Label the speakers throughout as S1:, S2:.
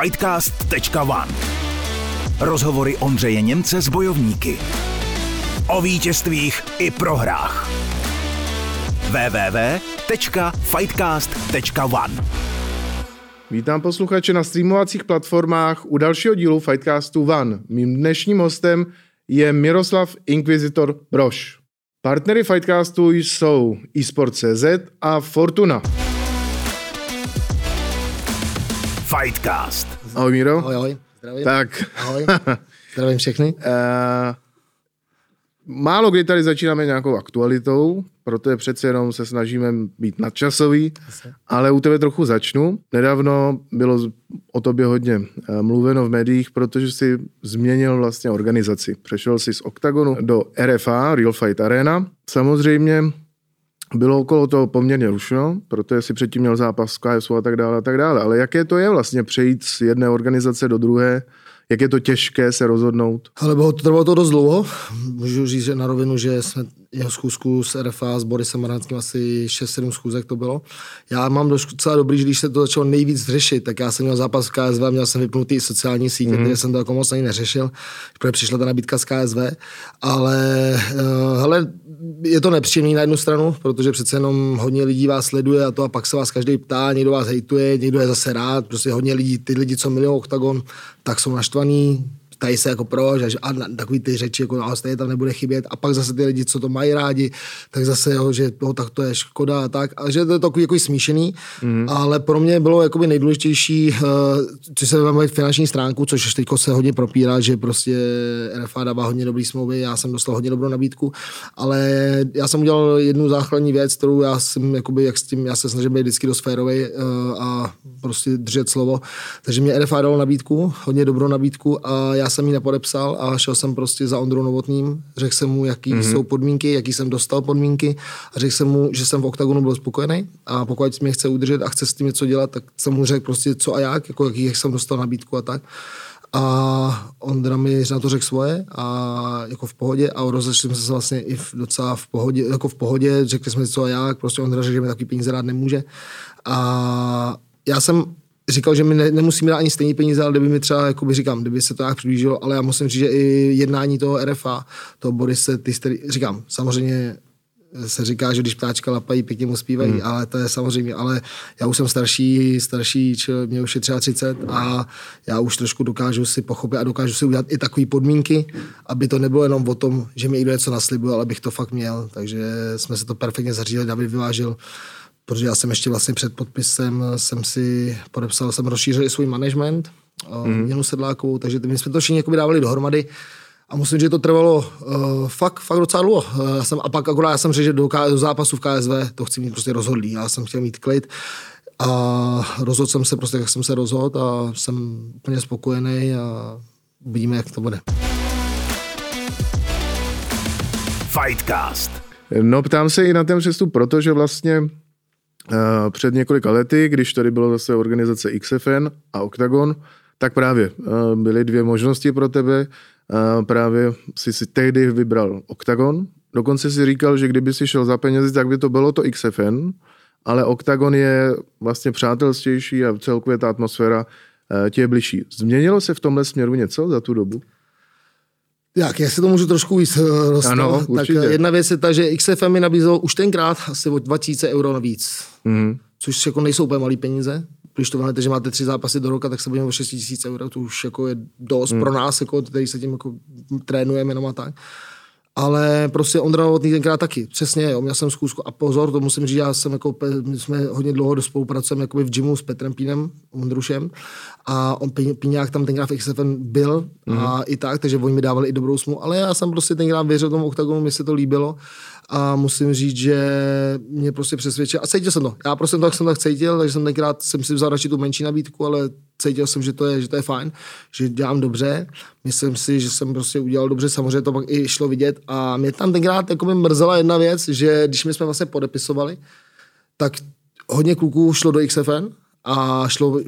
S1: Fightcast.one Rozhovory Ondřeje Němce s bojovníky. O vítězstvích i prohrách. www.fightcast.one
S2: Vítám posluchače na streamovacích platformách u dalšího dílu Fightcastu One. Mým dnešním hostem je Miroslav Inquisitor Broš. Partnery Fightcastu jsou eSport.cz a Fortuna.
S1: Fightcast.
S2: Ahoj Miro.
S3: Ahoj, ahoj. Zdravím.
S2: Tak,
S3: Ahoj. Zdravím všechny.
S2: uh, málo kdy tady začínáme nějakou aktualitou, protože přece jenom se snažíme být nadčasový, ale u tebe trochu začnu. Nedávno bylo o tobě hodně eh, mluveno v médiích, protože jsi změnil vlastně organizaci. Přešel jsi z Octagonu do RFA, Real Fight Arena. Samozřejmě bylo okolo toho poměrně rušno, protože si předtím měl zápas s KSU a tak dále a tak dále. Ale jaké to je vlastně přejít z jedné organizace do druhé? Jak je to těžké se rozhodnout?
S3: Ale bylo to, trvalo to dost dlouho. Můžu říct, že na rovinu, že jsme jeho schůzku s RFA, s Borisem Maránským asi 6-7 schůzek to bylo. Já mám docela dobrý, že když se to začalo nejvíc řešit, tak já jsem měl zápas s KSV, měl jsem vypnutý sociální sítě, mm-hmm. takže jsem to jako moc ani neřešil, protože přišla ta nabídka z KSV, ale uh, hele, je to nepříjemný na jednu stranu, protože přece jenom hodně lidí vás sleduje a to a pak se vás každý ptá, někdo vás hejtuje, někdo je zase rád, prostě hodně lidí, ty lidi, co milují Octagon, tak jsou naštvaný, ptají se jako proč a, že- a takový ty řeči, jako no, stejně tam nebude chybět. A pak zase ty lidi, co to mají rádi, tak zase, jo, že no, tak to je škoda a tak. A že to je takový jako smíšený, mm. ale pro mě bylo jakoby nejdůležitější, uh, co se máme finanční stránku, což teď se hodně propírá, že prostě RFA dává hodně dobrý smlouvy, já jsem dostal hodně dobrou nabídku, ale já jsem udělal jednu základní věc, kterou já jsem, jakoby, jak s tím, já se snažím být vždycky dost férovej uh, a prostě držet slovo. Takže mě RFA dalo nabídku, hodně dobrou nabídku a já jsem ji nepodepsal a šel jsem prostě za Ondrou Novotným. Řekl jsem mu, jaký mm-hmm. jsou podmínky, jaký jsem dostal podmínky a řekl jsem mu, že jsem v OKTAGONu byl spokojený a pokud mě chce udržet a chce s tím něco dělat, tak jsem mu řekl prostě co a jak, jako jaký jak jsem dostal nabídku a tak. A Ondra mi na to řekl svoje a jako v pohodě a rozešli jsme se vlastně i v, docela v pohodě, jako v pohodě, řekli jsme si co a jak, prostě Ondra řekl, že mi takový peníze rád nemůže. A já jsem říkal, že mi ne, nemusí mi dát ani stejný peníze, ale kdyby mi třeba, jakoby říkám, kdyby se to nějak přiblížilo, ale já musím říct, že i jednání toho RFA, toho Borise, ty, který, říkám, samozřejmě se říká, že když ptáčka lapají, pěkně mu zpívají, hmm. ale to je samozřejmě, ale já už jsem starší, starší, čo, mě už je třeba 30 a já už trošku dokážu si pochopit a dokážu si udělat i takové podmínky, aby to nebylo jenom o tom, že mi někdo něco naslibuje, ale abych to fakt měl, takže jsme se to perfektně zařídili, David vyvážil protože já jsem ještě vlastně před podpisem jsem si podepsal, jsem rozšířil i svůj management, mm. Janu Sedlákovou, takže my jsme to všichni jakoby dávali dohromady a musím říct, že to trvalo uh, fakt, fakt docela dlouho. Uh, já jsem, a pak akorát já jsem řekl, že do, K- do zápasu v KSV to chci mít prostě rozhodlý. Já jsem chtěl mít klid a rozhodl jsem se prostě, jak jsem se rozhodl a jsem úplně spokojený a uvidíme, jak to bude.
S1: Fightcast.
S2: No ptám se i na ten přestup, protože vlastně před několika lety, když tady bylo zase organizace XFN a Octagon, tak právě uh, byly dvě možnosti pro tebe. Uh, právě si si tehdy vybral Octagon. Dokonce si říkal, že kdyby si šel za penězi, tak by to bylo to XFN, ale Octagon je vlastně přátelstější a celkově ta atmosféra ti je bližší. Změnilo se v tomhle směru něco za tu dobu?
S3: Jak, já si to můžu trošku víc eh, rozstavit.
S2: Ano,
S3: tak
S2: určitě.
S3: eh, jedna věc je ta, že XFM mi nabízel už tenkrát asi o 2000 euro navíc,
S2: Mhm.
S3: což jako nejsou úplně malý peníze. Když to vezmete, že máte tři zápasy do roka, tak se bavíme o 6 000 euro, to už jako je dost pro nás, jako, který se tím jako trénujeme jenom a tak. Ale prostě Ondra Novotný tenkrát taky, přesně, jo, měl jsem zkusku a pozor, to musím říct, já jsem jako, my jsme hodně dlouho do spolupracujeme jakoby v gymu s Petrem Pínem, Ondrušem. A on Pí- Píňák tam tenkrát v XFN byl mm. a i tak, takže oni mi dávali i dobrou smlouvu, ale já jsem prostě tenkrát věřil tomu OKTAGONu, mi se to líbilo a musím říct, že mě prostě přesvědčil a cítil jsem to. Já prostě tak jsem tak cítil, takže jsem tenkrát jsem si vzal radši tu menší nabídku, ale cítil jsem, že to je, že to je fajn, že dělám dobře. Myslím si, že jsem prostě udělal dobře, samozřejmě to pak i šlo vidět a mě tam tenkrát jako by mrzela jedna věc, že když my jsme vlastně podepisovali, tak hodně kluků šlo do XFN a šlo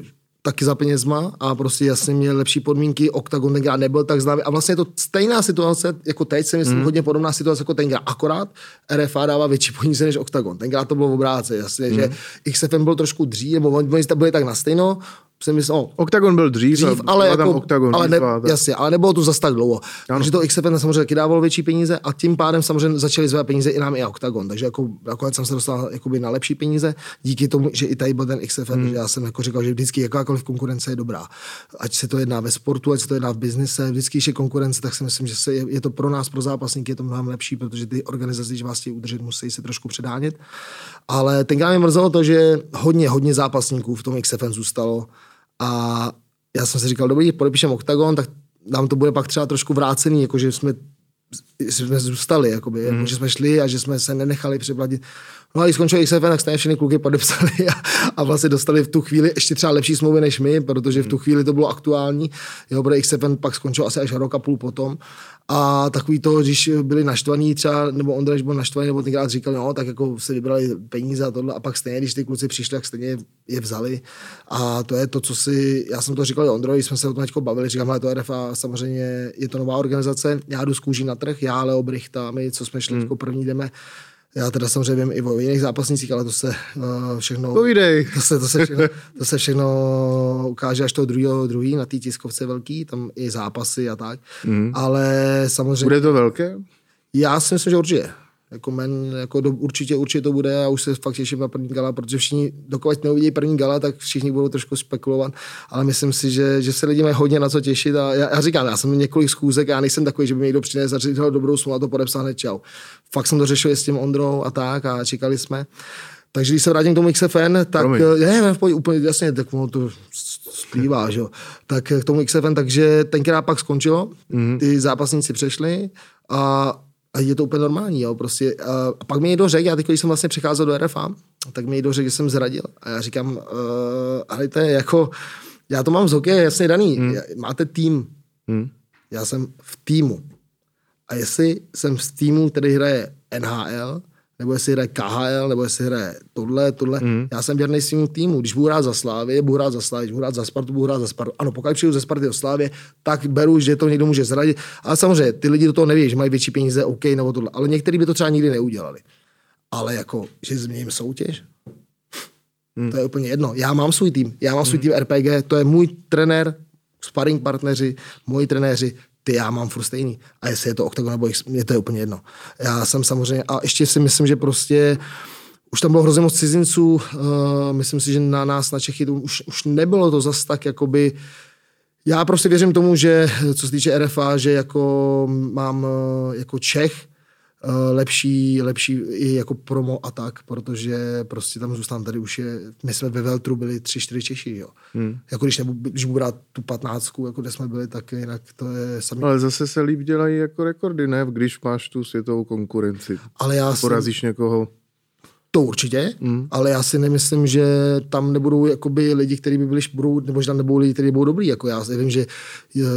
S3: taky za penězma a prostě jasně měl lepší podmínky, Octagon tenkrát nebyl tak známý a vlastně je to stejná situace, jako teď si myslím, mm. hodně podobná situace jako tenkrát, akorát RFA dává větší peníze než Octagon, tenkrát to bylo v obráce, jasně, mm. že XFM byl trošku dřív, nebo oni oni byli tak na stejno, myslím, no,
S2: Octagon byl dřív,
S3: dřív, ale,
S2: byla tam
S3: jako,
S2: Octagon
S3: ale, ne,
S2: výzva, tak-
S3: jasně, ale nebylo to zas tak dlouho.
S2: Ano.
S3: Takže to XFN samozřejmě taky dávalo větší peníze a tím pádem samozřejmě začali zvedat peníze i nám i Octagon. Takže jako, nakonec jsem se dostal jakoby na lepší peníze díky tomu, že i tady byl ten XFN, hmm. že já jsem jako říkal, že vždycky jakákoliv konkurence je dobrá. Ať se to jedná ve sportu, ať se to jedná v biznise, vždycky, když je konkurence, tak si myslím, že se je, je, to pro nás, pro zápasníky, je to mnohem lepší, protože ty organizace, když vás chtějí udržet, musí se trošku předánět. Ale tenkrát mě mrzelo to, že hodně, hodně zápasníků v tom XFN zůstalo a já jsem si říkal, dobrý, podepíšem OKTAGON, tak nám to bude pak třeba trošku vrácený, jakože jsme, že jsme zůstali, jakoby, mm. jako, že jsme šli a že jsme se nenechali přeplatit. No a když skončil XFN, tak stejně všechny kluky podepsali a, a vlastně dostali v tu chvíli ještě třeba lepší smlouvy než my, protože v tu chvíli to bylo aktuální. Jo, protože XFN pak skončil asi až rok a půl potom. A takový to, když byli naštvaní třeba, nebo Ondra, když byl naštvaný, nebo tenkrát říkal, no, tak jako se vybrali peníze a tohle, a pak stejně, když ty kluci přišli, tak stejně je vzali. A to je to, co si, já jsem to říkal Ondrovi, jsme se o tom teď bavili, říkám, ale to RFA samozřejmě je to nová organizace, já jdu z kůží na trh, já, Leo Brichta, my, co jsme šli, hmm. jako první jdeme, já teda samozřejmě vím i o jiných zápasnících, ale to se uh, všechno...
S2: Povídej.
S3: To se, to, se všechno, to se všechno ukáže až toho druhého, druhý na té tiskovce velký, tam i zápasy a tak. Mm. Ale samozřejmě...
S2: Bude to velké?
S3: Já si myslím, že určitě. Jako, men, jako do, určitě, určitě to bude a už se fakt těším na první gala, protože všichni, dokud neuvidí první gala, tak všichni budou trošku spekulovat, ale myslím si, že, že se lidi mají hodně na co těšit a já, já říkám, já jsem měl několik schůzek, já nejsem takový, že by mi někdo přinesl a říkal dobrou smlouvu a to podepsal hned čau. Fakt jsem to řešil s tím Ondrou a tak a čekali jsme. Takže když se vrátím k tomu XFN, tak
S2: Promiň.
S3: ne, ne, pojď, úplně jasně, tak ono to splývá, že jo. Tak k tomu XFN, takže tenkrát pak skončilo, ty zápasníci přešli a, a je to úplně normální, jo, prostě. A, pak mi někdo řekl, já teď, když jsem vlastně přicházel do RFA, tak mi někdo řekl, že jsem zradil. A já říkám, uh, ale to je jako, já to mám z hokeje jasně daný. Hmm. Máte tým.
S2: Hmm.
S3: Já jsem v týmu. A jestli jsem z týmu, který hraje NHL, nebo jestli hraje KHL, nebo jestli hraje tohle, tohle. Mm. Já jsem věrný svým týmu. Když budu hrát za Slávy, budu hrát za Slávy, když budu hrát za Spartu, budu hrát za Spartu. Ano, pokud přijdu ze Sparty do Slávy, tak beru, že to někdo může zradit. Ale samozřejmě, ty lidi do toho neví, že mají větší peníze, OK, nebo tohle. Ale někteří by to třeba nikdy neudělali. Ale jako, že změním soutěž, mm. to je úplně jedno. Já mám svůj tým, já mám svůj tým RPG, to je můj trenér, sparring partneři, moji trenéři, ty já mám furt stejný. A jestli je to Octagon nebo X, mě to je úplně jedno. Já jsem samozřejmě, a ještě si myslím, že prostě už tam bylo hrozně moc cizinců, uh, myslím si, že na nás, na Čechy, to už, už nebylo to zas tak, jakoby, já prostě věřím tomu, že co se týče RFA, že jako mám uh, jako Čech, lepší, lepší i jako promo a tak, protože prostě tam zůstám tady už je, my jsme ve Veltru byli tři, čtyři Češi, jo. Hmm. Jako když, nebu, když budu brát tu patnáctku, jako kde jsme byli, tak jinak to je samý.
S2: Ale zase se líp dělají jako rekordy, ne? Když máš tu světovou konkurenci.
S3: Ale já
S2: Porazíš jsem... někoho.
S3: To určitě, mm. ale já si nemyslím, že tam nebudou jakoby lidi, kteří by byli, budou, nebo že tam nebudou lidi, kteří budou dobrý. Jako já vím, že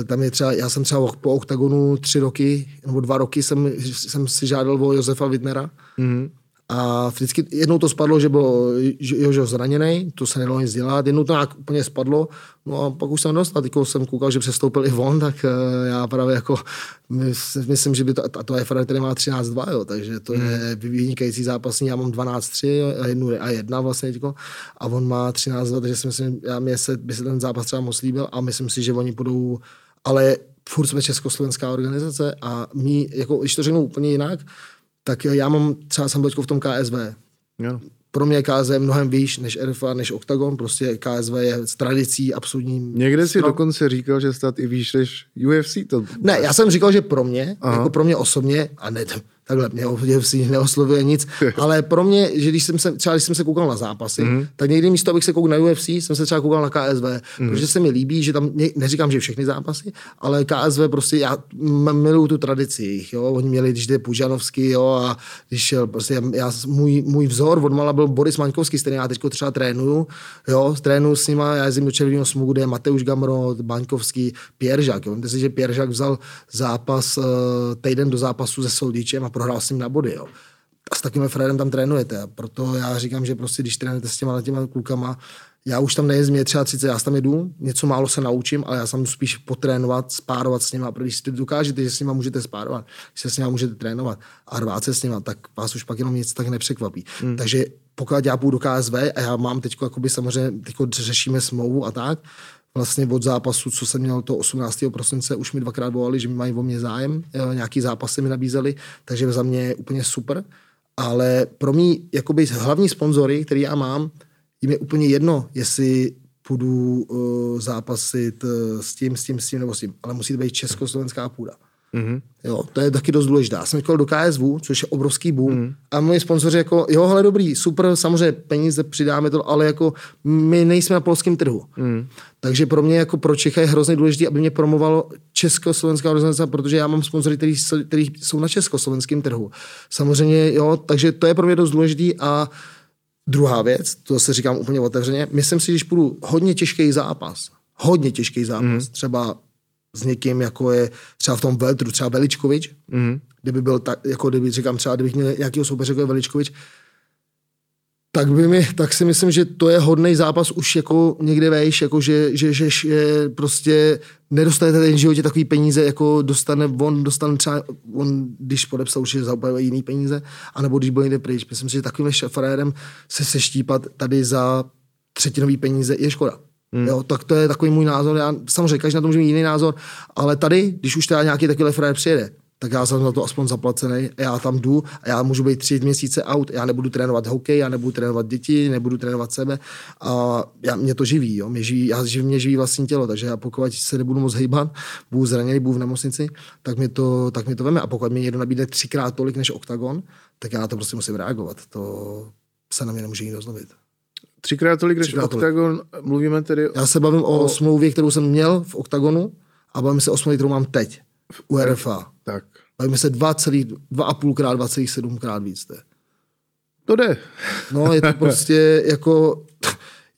S3: tam je třeba, já jsem třeba po OKTAGONu tři roky, nebo dva roky jsem, jsem si žádal o Josefa Wittnera. Mm. A vždycky jednou to spadlo, že byl Jožo zraněný, to se nedalo nic dělat, jednou to nějak úplně spadlo, no a pak už jsem dostal, teď jsem koukal, že přestoupil i on, tak já právě jako myslím, že by to, a to je Fred, který má 13-2, jo, takže to je hmm. vynikající zápasní, já mám 12-3 a jednu a jedna vlastně teďko, a on má 13-2, takže si myslím, já mě se, by se ten zápas třeba moc líbil a myslím si, že oni budou, ale furt jsme československá organizace a my, jako, když to řeknu úplně jinak, tak já mám třeba jsem v tom KSV.
S2: Jo.
S3: Pro mě KSV je mnohem výš než RFA, než Octagon, prostě KSV je s tradicí absolutní.
S2: Někde si dokonce říkal, že stát i výš než UFC. To...
S3: Ne, já jsem říkal, že pro mě, Aha. jako pro mě osobně, a ne, takhle mě UFC neoslovuje nic, ale pro mě, že když jsem se, třeba když jsem se koukal na zápasy, mm. tak někdy místo, abych se koukal na UFC, jsem se třeba koukal na KSV, mm. protože se mi líbí, že tam, neříkám, že všechny zápasy, ale KSV prostě, já miluju tu tradici jejich, jo, oni měli, když jde Pužanovský, jo, a když šel, prostě já, můj, můj vzor od byl Boris Maňkovský, který já teď třeba trénuju, jo, trénuju s nima, já jezdím do Červeného smugu, kde je Mateusz Gamro, Maňkovský, Pieržak, jo, Víte si, že Pieržak vzal zápas, uh, týden do zápasu se Soldičem a prohrál s ním na body. Jo. A s takovým Fredem tam trénujete. A proto já říkám, že prostě, když trénujete s těma, těma klukama, já už tam nejezdím, mě třeba 30, já tam jedu, něco málo se naučím, ale já jsem spíš potrénovat, spárovat s nima, protože když si dokážete, že s nima můžete spárovat, když se s nima můžete trénovat a rvát se s nima, tak vás už pak jenom nic tak nepřekvapí. Hmm. Takže pokud já půjdu do KSV a já mám teď, jakoby samozřejmě, teď řešíme smlouvu a tak, vlastně od zápasu, co jsem měl to 18. prosince, už mi dvakrát volali, že mi mají o mě zájem, nějaký zápasy mi nabízeli, takže za mě je úplně super. Ale pro mě jakoby hlavní sponzory, který já mám, jim je úplně jedno, jestli půjdu uh, zápasit uh, s tím, s tím, s tím nebo s tím, ale musí to být československá půda. Mm-hmm. Jo, to je taky dost důležité. Já jsem chtěl do KSV, což je obrovský boom. Mm. A moji sponzoři jako, jo, hele, dobrý, super, samozřejmě peníze přidáme to, ale jako my nejsme na polském trhu. Mm. Takže pro mě jako pro Čecha je hrozně důležité, aby mě promovalo československá organizace, protože já mám sponzory, kteří jsou na československém trhu. Samozřejmě, jo, takže to je pro mě dost důležité a Druhá věc, to se říkám úplně otevřeně, myslím si, že když půjdu hodně těžký zápas, hodně těžký zápas, mm. třeba s někým, jako je třeba v tom veltru, třeba Veličkovič, mm. kdyby byl tak, jako kdyby říkám třeba, kdybych měl nějakého soupeře jako je Veličkovič, tak, by mi, tak si myslím, že to je hodný zápas už jako někde vejš, jako že, že, že, že prostě nedostanete ten životě takový peníze, jako dostane, on dostane třeba, on když podepsal už za úplně jiný peníze, anebo když byl někde pryč. Myslím si, že takovým frérem se seštípat tady za třetinový peníze je škoda. Hmm. Jo, tak to je takový můj názor. Já, samozřejmě každý na to může mít jiný názor, ale tady, když už teda nějaký takový frajer přijede, tak já jsem za to aspoň zaplacený, já tam jdu a já můžu být tři měsíce out, já nebudu trénovat hokej, já nebudu trénovat děti, nebudu trénovat sebe a já, mě to živí, jo, mě živí, já živí, mě živí vlastní tělo, takže já pokud se nebudu moc hejbat, budu zraněný, budu v nemocnici, tak mi to, tak mi to veme. A pokud mi někdo nabídne třikrát tolik než OKTAGON, tak já na to prostě musím reagovat, to se na mě nemůže nikdo zlobit.
S2: Třikrát tolik než OKTAGON, mluvíme tedy
S3: Já se bavím o, o smlouvě, kterou jsem měl v OKTAGONu a bavím se o smlouvě, kterou mám teď v URFA.
S2: Tak.
S3: Bavíme se 2,5 krát, 2,7 krát víc. To,
S2: to jde.
S3: No, je to prostě jako...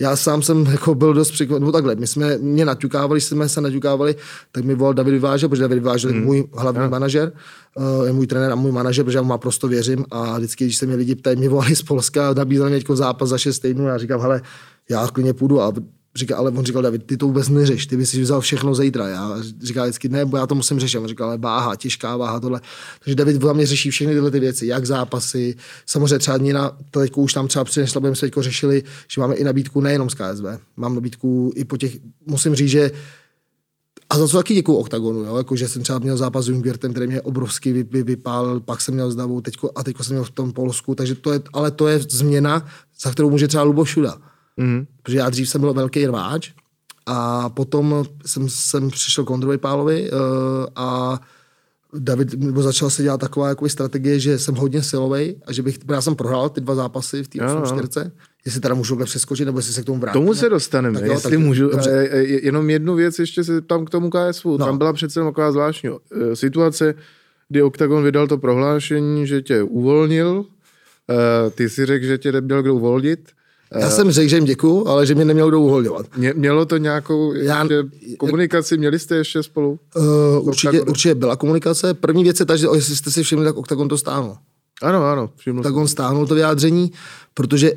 S3: Já sám jsem jako byl dost překvapen. No takhle, my jsme mě naťukávali, jsme se naťukávali, tak mi volal David Vyvážel, protože David Vyvážel je hmm. můj hlavní yeah. manažer, uh, je můj trenér a můj manažer, protože já mu má prosto věřím a vždycky, když se mě lidi ptají, mě volali z Polska, nabízeli mě zápas za 6 týdnů a já říkám, hele, já klidně půjdu a Říká, ale on říkal, David, ty to vůbec neřeš, ty bys si vzal všechno zítra. Já říkal vždycky, ne, bo já to musím řešit. On říkal, ale váha, těžká váha, tohle. Takže David za mě řeší všechny tyhle ty věci, jak zápasy. Samozřejmě třeba Nina, teď už tam třeba jsme se řešili, že máme i nabídku nejenom z KSV. Mám nabídku i po těch, musím říct, že a za co taky děkuju OKTAGONu, jo? Jako, že jsem třeba měl zápas s Jungwirtem, který mě obrovský vy, vy, vypál, pak jsem měl s Davou teďko, a teď jsem měl v tom Polsku, takže to je, ale to je změna, za kterou může třeba Lubo Šuda. Mm. Protože já dřív jsem byl velký rváč a potom jsem, jsem přišel k Ondrovi Pálovi uh, a David nebo začal se dělat taková jako strategie, že jsem hodně silový a že bych, já jsem prohrál ty dva zápasy v té 4 jestli teda můžu přeskočit, nebo jestli se k tomu vrátím.
S2: Tomu se dostaneme, tak jo, jestli tak, můžu. Dobře. E, e, jenom jednu věc ještě se tam k tomu KSV. No. Tam byla přece taková zvláštní situace, kdy Octagon vydal to prohlášení, že tě uvolnil, ty si řekl, že tě neměl kdo uvolnit,
S3: já jsem řekl, že jim děkuju, ale že mě neměl kdo uholňovat.
S2: Mě, mělo to nějakou Já, komunikaci? Měli jste ještě spolu?
S3: Uh, určitě, určitě byla komunikace. První věc je ta, že jestli jste si všimli, tak Octagon to stáhnul.
S2: Ano, ano. Všiml
S3: tak on stáhnul to vyjádření, protože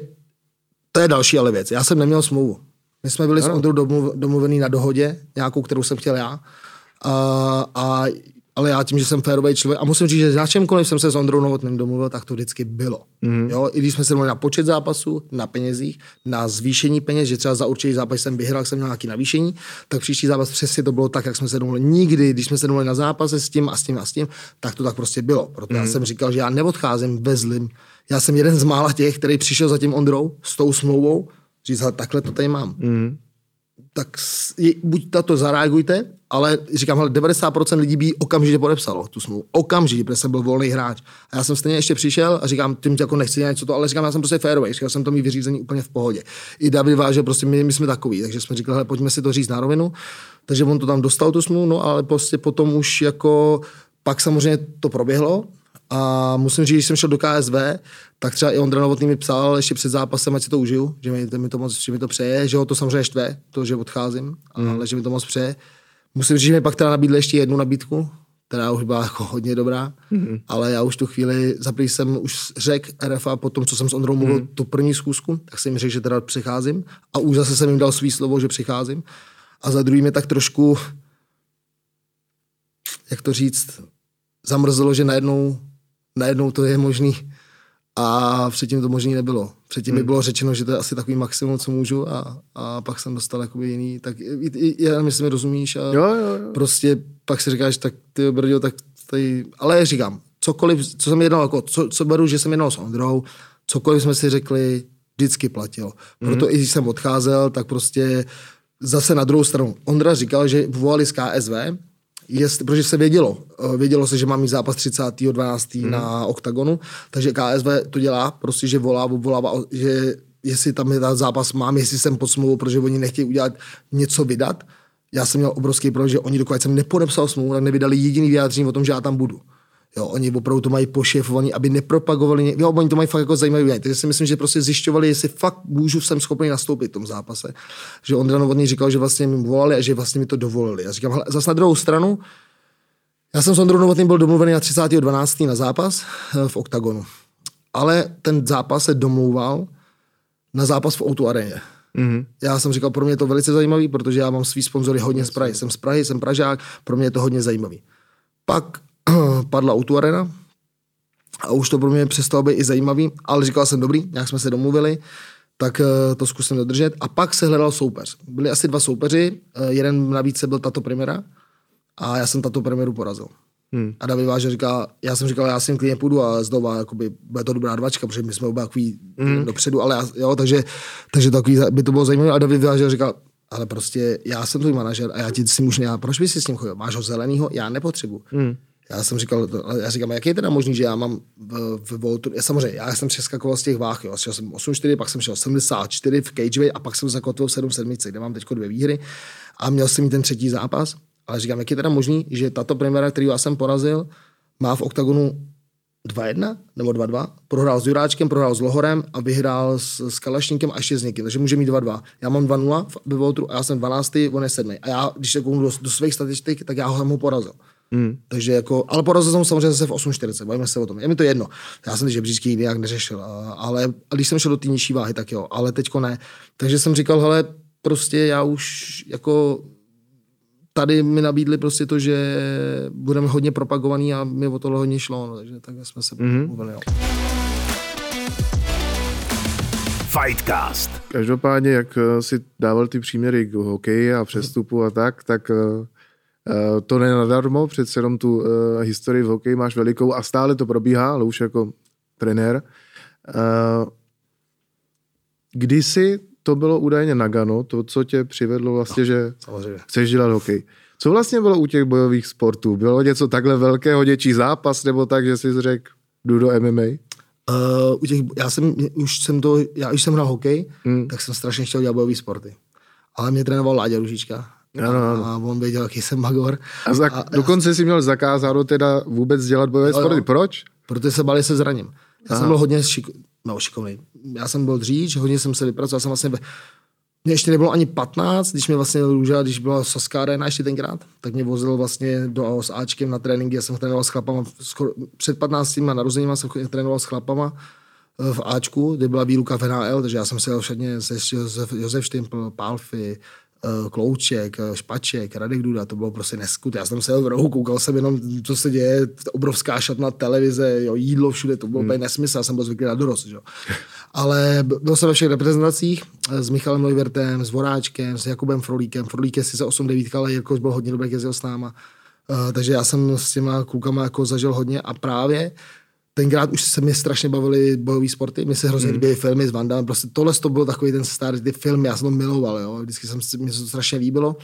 S3: to je další ale věc. Já jsem neměl smlouvu. My jsme byli ano. s Ondrou domluvený na dohodě, nějakou, kterou jsem chtěl já. A, a ale já tím, že jsem férový člověk, a musím říct, že na čemkoliv jsem se s Ondrou Novotným domluvil, tak to vždycky bylo. Mm. Jo, I když jsme se domluvili na počet zápasů, na penězích, na zvýšení peněz, že třeba za určitý zápas jsem vyhrál, jsem měl nějaký navýšení, tak příští zápas přesně to bylo tak, jak jsme se domluvili. Nikdy, když jsme se domluvili na zápase s tím a s tím a s tím, tak to tak prostě bylo. Proto mm. já mhm. jsem říkal, že já neodcházím ve zlým. Já jsem jeden z mála těch, který přišel za tím Ondrou s tou smlouvou, říct, takhle to tady mám. Mm tak buď to zareagujte, ale říkám, hele, 90% lidí by okamžitě podepsalo tu smlouvu. Okamžitě, protože jsem byl volný hráč. A já jsem stejně ještě přišel a říkám, tím jako nechci něco to, ale říkám, já jsem prostě fairway, říkal jsem to mít vyřízení úplně v pohodě. I David váže, prostě my, my jsme takový, takže jsme říkali, hele, pojďme si to říct na rovinu. Takže on to tam dostal tu smlouvu, no ale prostě potom už jako pak samozřejmě to proběhlo, a musím říct, že když jsem šel do KSV, tak třeba i Ondra Novotný mi psal ještě před zápasem, ať si to užiju, že mi, mi to moc, že mi to přeje, že ho to samozřejmě štve, to, že odcházím, mm. ale že mi to moc přeje. Musím říct, že mi pak teda nabídli ještě jednu nabídku, která už byla jako hodně dobrá, mm-hmm. ale já už tu chvíli, za jsem už řekl RFA po tom, co jsem s Ondrou mluvil, mm-hmm. tu první zkusku, tak jsem jim řekl, že teda přicházím a už zase jsem jim dal svý slovo, že přicházím. A za druhý mě tak trošku, jak to říct, zamrzelo, že najednou, najednou to je možný a předtím to možný nebylo. Předtím hmm. mi bylo řečeno, že to je asi takový maximum, co můžu a, a pak jsem dostal jakoby jiný. Tak já myslím, rozumíš a
S2: jo, jo, jo.
S3: prostě pak si říkáš, tak ty brdio, tak tady, ale říkám, cokoliv, co jsem jednal, jako, co, co beru, že jsem jednal s Ondrou, cokoliv jsme si řekli, vždycky platilo. Proto hmm. i když jsem odcházel, tak prostě zase na druhou stranu. Ondra říkal, že volali z KSV, jest, protože se vědělo, eh, vědělo se, že mám mít zápas 30.12. Hmm. na OKTAGONu, takže KSV to dělá, prostě, že volá, volává, že jestli tam je ten zápas mám, jestli jsem pod smlouvou, protože oni nechtějí udělat něco vydat. Já jsem měl obrovský problém, že oni dokud jsem nepodepsal smlouvu, tak nevydali jediný vyjádření o tom, že já tam budu. Jo, oni opravdu to mají pošefovaný, aby nepropagovali, jo, oni to mají fakt jako zajímavý. Takže si myslím, že prostě zjišťovali, jestli fakt můžu, jsem schopný nastoupit v tom zápase. Že Ondra Novotný říkal, že vlastně mi volali a že vlastně mi to dovolili. Já říkám, hele, zase na druhou stranu, já jsem s Ondrou Novotným byl domluvený na 30.12. na zápas eh, v OKTAGONu. Ale ten zápas se domlouval na zápas v Outu areně. Mm-hmm. Já jsem říkal, pro mě je to velice zajímavý, protože já mám svý sponzory hodně z Prahy. Jsem z Prahy, jsem Pražák, pro mě je to hodně zajímavý. Pak padla Auto Arena a už to pro mě přestalo být i zajímavý, ale říkal jsem dobrý, nějak jsme se domluvili, tak eh, to zkusím dodržet. A pak se hledal soupeř. Byli asi dva soupeři, eh, jeden navíc byl tato premiéra a já jsem tato premiéru porazil. Hmm. A David Váže říká, já jsem říkal, já s ním klidně půjdu a znova, jakoby, bude to dobrá dvačka, protože my jsme oba takový hmm. dopředu, ale já, jo, takže, takže takový, by to bylo zajímavé. A David Váže říkal, ale prostě já jsem tvůj manažer a já ti si můžu, já, proč bys si s ním chodil? Máš ho zelenýho? Já nepotřebuji. Hmm. Já jsem říkal, já říkám, jak je teda možný, že já mám v, v Voltu, já samozřejmě, já jsem přeskakoval z těch váh, jo, šel jsem 8-4, pak jsem šel 74 v Cageway a pak jsem zakotvil 7-7, kde mám teď dvě výhry a měl jsem mít ten třetí zápas, ale říkám, jak je teda možný, že tato premiéra, kterou já jsem porazil, má v oktagonu 2-1 nebo 2-2, prohrál s Juráčkem, prohrál s Lohorem a vyhrál s, s Kalašníkem a ještě s někým, takže může mít 2-2. Já mám 2-0 ve Voltru a já jsem 12, on je 7. A já, když se kouknu do, do svých statistik, tak já ho jsem ho porazil. Hmm. Takže jako, ale porazil jsem samozřejmě zase v 8.40, bavíme se o tom. Je mi to jedno. Já jsem ty žebříčky nějak neřešil, ale když jsem šel do té nižší váhy, tak jo, ale teďko ne. Takže jsem říkal, hele, prostě já už jako tady mi nabídli prostě to, že budeme hodně propagovaný a mi o tohle hodně šlo, no, takže tak jsme se mm-hmm. mluvili. Jo.
S1: Fightcast.
S2: Každopádně, jak eh, si dával ty příměry k hokeji a přestupu a tak, tak eh, Eh, to nenadarmo, přece jenom tu uh, historii v hokeji máš velikou a stále to probíhá, ale už jako trenér. Uh, kdysi to bylo údajně Nagano, to, co tě přivedlo vlastně, no, že samozřejmě. chceš dělat hokej. Co vlastně bylo u těch bojových sportů? Bylo něco takhle velkého, děčí zápas, nebo tak, že jsi řekl, jdu do MMA?
S3: Uh, u těch, já jsem, už jsem to, já už jsem hrál hokej, hmm. tak jsem strašně chtěl dělat bojové sporty. Ale mě trénoval Láďa Ružička ano, ano. A on věděl, jaký jsem magor.
S2: A, za, a dokonce já... si měl zakázáno teda vůbec dělat bojové sporty. Proč?
S3: Protože se bali se zraním. Já Aha. jsem byl hodně šik... no, šikovný. Já jsem byl dříč, hodně jsem se vypracoval. jsem vlastně... Mně ještě nebylo ani 15, když mě vlastně Růža, když byla Saská arena ještě tenkrát, tak mě vozil vlastně do s Ačkem na tréninky, já jsem trénoval s chlapama, skoro, před 15 narozeníma jsem trénoval s chlapama eh, v Ačku, kde byla výluka v NHL, takže já jsem se všadně se Josef, Josef Štimpl, Pálfy, Eh, Klouček, eh, Špaček, Radek Duda, to bylo prostě neskut. Já jsem se v rohu, koukal jsem jenom, co se děje, obrovská šatna televize, jo, jídlo všude, to bylo hmm. nesmysl, já jsem byl zvyklý na dorost, jo. Ale byl jsem ve všech reprezentacích eh, s Michalem Lojvertem, s Voráčkem, s Jakubem Frolíkem. Frolík je sice 8 9 ale Jirkoš byl hodně dobrý, jezdil s náma. Uh, takže já jsem s těma klukama jako zažil hodně a právě tenkrát už se mi strašně bavily bojové sporty, mi se hrozně mm. líbily filmy s Vandem, prostě tohle to byl takový ten starý ty film, já jsem to miloval, jo, vždycky jsem mě to strašně líbilo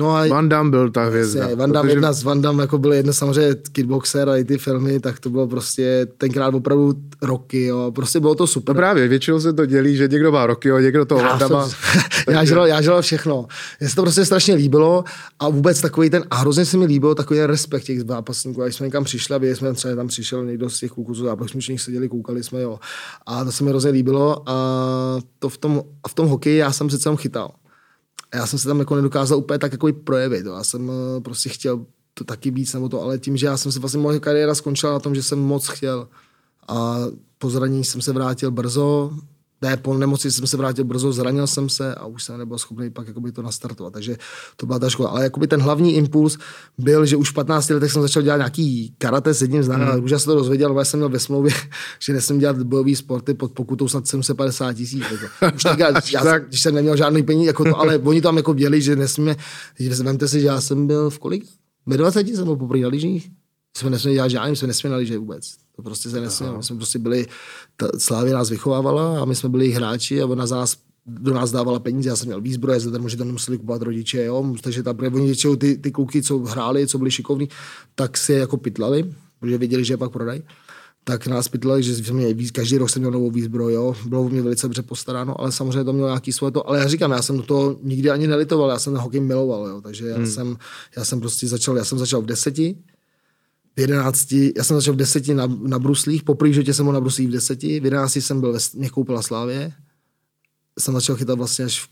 S2: No a Van Damme byl ta hvězda.
S3: Jasně, Van Damme, protože... jedna z Van Damme jako byl jedna samozřejmě kickboxer a i ty filmy, tak to bylo prostě tenkrát opravdu roky, jo. Prostě bylo to super.
S2: No právě, většinou se to dělí, že někdo má roky, a někdo toho Van Damme.
S3: já, žil, já žil všechno. Mně se to prostě strašně líbilo a vůbec takový ten, a hrozně se mi líbilo takový ten respekt těch zápasníků. A když jsme někam přišli, a jsme třeba tam přišel někdo z těch kluků, co zápasníků seděli, koukali jsme, jo. A to se mi hrozně líbilo a to v tom, a v tom hokeji já jsem se tam chytal. Já jsem se tam jako nedokázal úplně tak jako projevit. Jo. Já jsem eh, prostě chtěl to taky víc nebo to, ale tím, že já jsem se vlastně moje kariéra skončila na tom, že jsem moc chtěl a po zranění jsem se vrátil brzo, ne, po nemoci jsem se vrátil brzo, zranil jsem se a už jsem nebyl schopný pak jakoby to nastartovat. Takže to byla ta škola. Ale jakoby ten hlavní impuls byl, že už v 15 letech jsem začal dělat nějaký karate s jedním známým, hmm. už já se to dozvěděl, ale jsem měl ve smlouvě, že nesmím dělat bojové sporty pod pokutou snad 750 tisíc. Jako. Už tak, já, já, když jsem neměl žádný peníze, jako to, ale oni tam jako děli, že nesmíme, že vemte si, že já jsem byl v kolik? Ve 20 jsem byl poprvé na lyžích jsme nesměli dělat žádný, jsme nesměli na lyže vůbec. To prostě se nesmělo. My jsme prostě byli, ta Slávě nás vychovávala a my jsme byli hráči a ona za nás do nás dávala peníze, já jsem měl výzbroje, zadarmo, že to nemuseli kupovat rodiče, jo? takže tam, oni většinou ty, ty kluky, co hráli, co byli šikovní, tak si je jako pytlali, protože věděli, že je pak prodají tak nás pytlali, že jsme měli víc, každý rok jsem měl novou výzbroj, jo. bylo u mě velice dobře postaráno, ale samozřejmě to mělo nějaký svoje to, ale já říkám, já jsem to nikdy ani nelitoval, já jsem ten hokej miloval, jo. takže já, hmm. jsem, já jsem prostě začal, já jsem začal v deseti, v jedenácti, já jsem začal v deseti na, na bruslích, poprvé životě jsem byl na bruslích v deseti, v jedenácti jsem byl, mě koupila Slávě, jsem začal chytat vlastně až v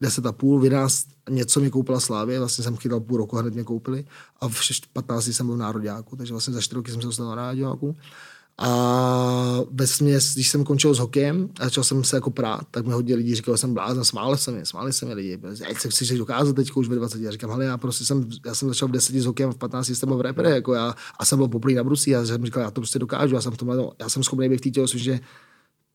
S3: deset a půl, v jedenáct něco mi koupila Slávě, vlastně jsem chytal půl roku, hned mě koupili a v 15 jsem byl v národňáku, takže vlastně za čtyři roky jsem se dostal na národňáku. A ve směs, když jsem končil s hokejem a začal jsem se jako prát, tak mi hodně lidí říkalo, že jsem blázen, smáli se mi, smáli se mi lidi. Jak se chceš dokázat teď už ve 20. Já říkám, ale já prostě jsem, já jsem začal v 10 s hokejem, v 15 jsem byl v repere, jako já, a jsem byl poprvé na brusí a jsem říkal, já to prostě dokážu, já jsem v tomhle, já jsem schopný být v té tělocvičně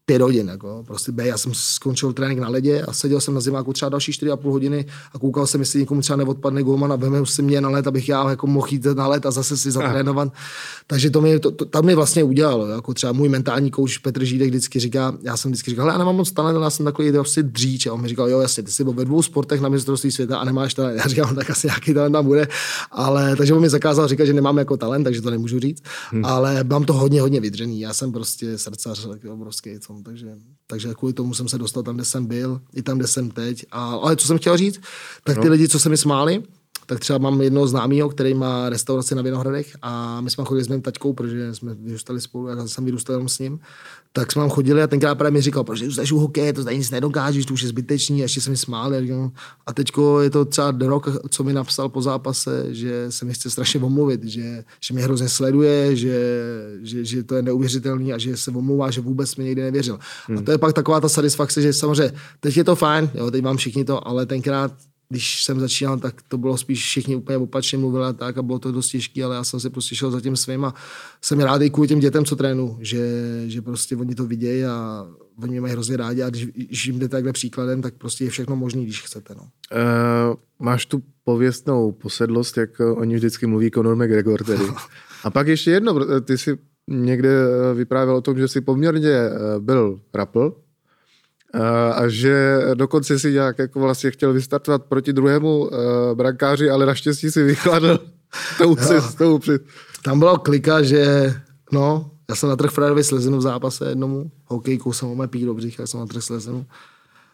S3: pět hodin. Jako. Prostě B, já jsem skončil trénink na ledě a seděl jsem na zimáku třeba další 4,5 hodiny a koukal jsem, jestli někomu třeba neodpadne golman a veme si mě na let, abych já jako mohl jít na let a zase si zatrénovat. Takže to mi, to, to, tam mi vlastně udělalo. Jako třeba můj mentální kouč Petr Žídek vždycky říká, já jsem vždycky říkal, já nemám moc talent, já jsem takový prostě dříč. A on mi říkal, jo, jasně, ty jsi byl ve dvou sportech na mistrovství světa a nemáš talent. Já říkám, tak asi nějaký talent tam bude. Ale, takže on mi zakázal říkat, že nemám jako talent, takže to nemůžu říct. Hmm. Ale mám to hodně, hodně vydřený. Já jsem prostě srdcař obrovský, takže, takže takže kvůli tomu jsem se dostal tam, kde jsem byl, i tam, kde jsem teď. A, ale co jsem chtěl říct, tak ty no. lidi, co se mi smáli, tak třeba mám jednoho známého, který má restauraci na Vinohradech a my jsme chodili s mým taťkou, protože jsme vyrůstali spolu, já jsem vyrůstal jenom s ním, tak jsme vám chodili a tenkrát právě mi říkal, proč zůstaneš u hokeje, to tady nic nedokážeš, to už je zbytečný, a ještě se mi smál. A teďko je to třeba rok, co mi napsal po zápase, že se mi chce strašně omluvit, že, že mě hrozně sleduje, že, že, že, to je neuvěřitelný a že se omlouvá, že vůbec mi někdy nevěřil. Hmm. A to je pak taková ta satisfakce, že samozřejmě teď je to fajn, jo, teď mám všichni to, ale tenkrát když jsem začínal, tak to bylo spíš všichni úplně opačně mluvili a tak a bylo to dost těžké, ale já jsem si prostě šel za tím svým a jsem rád i kvůli těm dětem, co trénu, že, že prostě oni to vidějí a oni mě mají hrozně rádi a když, když jim jdete takhle příkladem, tak prostě je všechno možné, když chcete. No.
S2: Uh, máš tu pověstnou posedlost, jak oni vždycky mluví Conor McGregor tedy. A pak ještě jedno, ty si někde vyprávěl o tom, že jsi poměrně eh, byl rapl, a že dokonce si nějak jako vlastně chtěl vystartovat proti druhému uh, brankáři, ale naštěstí si vychladl tou cestou. Při...
S3: Tam bylo klika, že no, já jsem natrh Fredovi slezinu v zápase jednomu, hokejkou jsem mé pít do břicha, jsem natrh slezinu.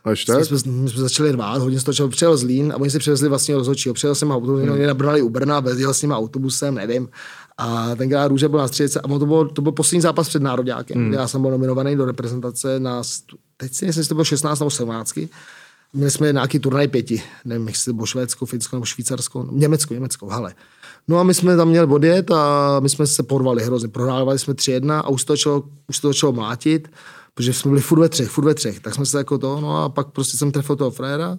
S2: Až tak?
S3: My jsme, my jsme začali rvát, hodně se to přijel z Lín a oni si přivezli vlastně rozhodčího. Přijel jsem autobus, hmm. mě nabrali u Brna, vezl s ním autobusem, nevím. A tenkrát Růže byl na středice a to byl, to byl poslední zápas před národňákem, hmm. já jsem byl nominovaný do reprezentace na, teď si myslím, že to bylo 16 nebo 17. Měli jsme nějaký turnaj pěti, nevím, jestli to bylo Švédsko, Finsko nebo Švýcarsko, Německo, Německo, hele. No a my jsme tam měli odjet a my jsme se porvali hrozně. Prohrávali jsme 3-1 a už to začalo, už to začalo mlátit, protože jsme byli furt ve třech, furt ve třech. Tak jsme se jako to, no a pak prostě jsem trefil toho fréra,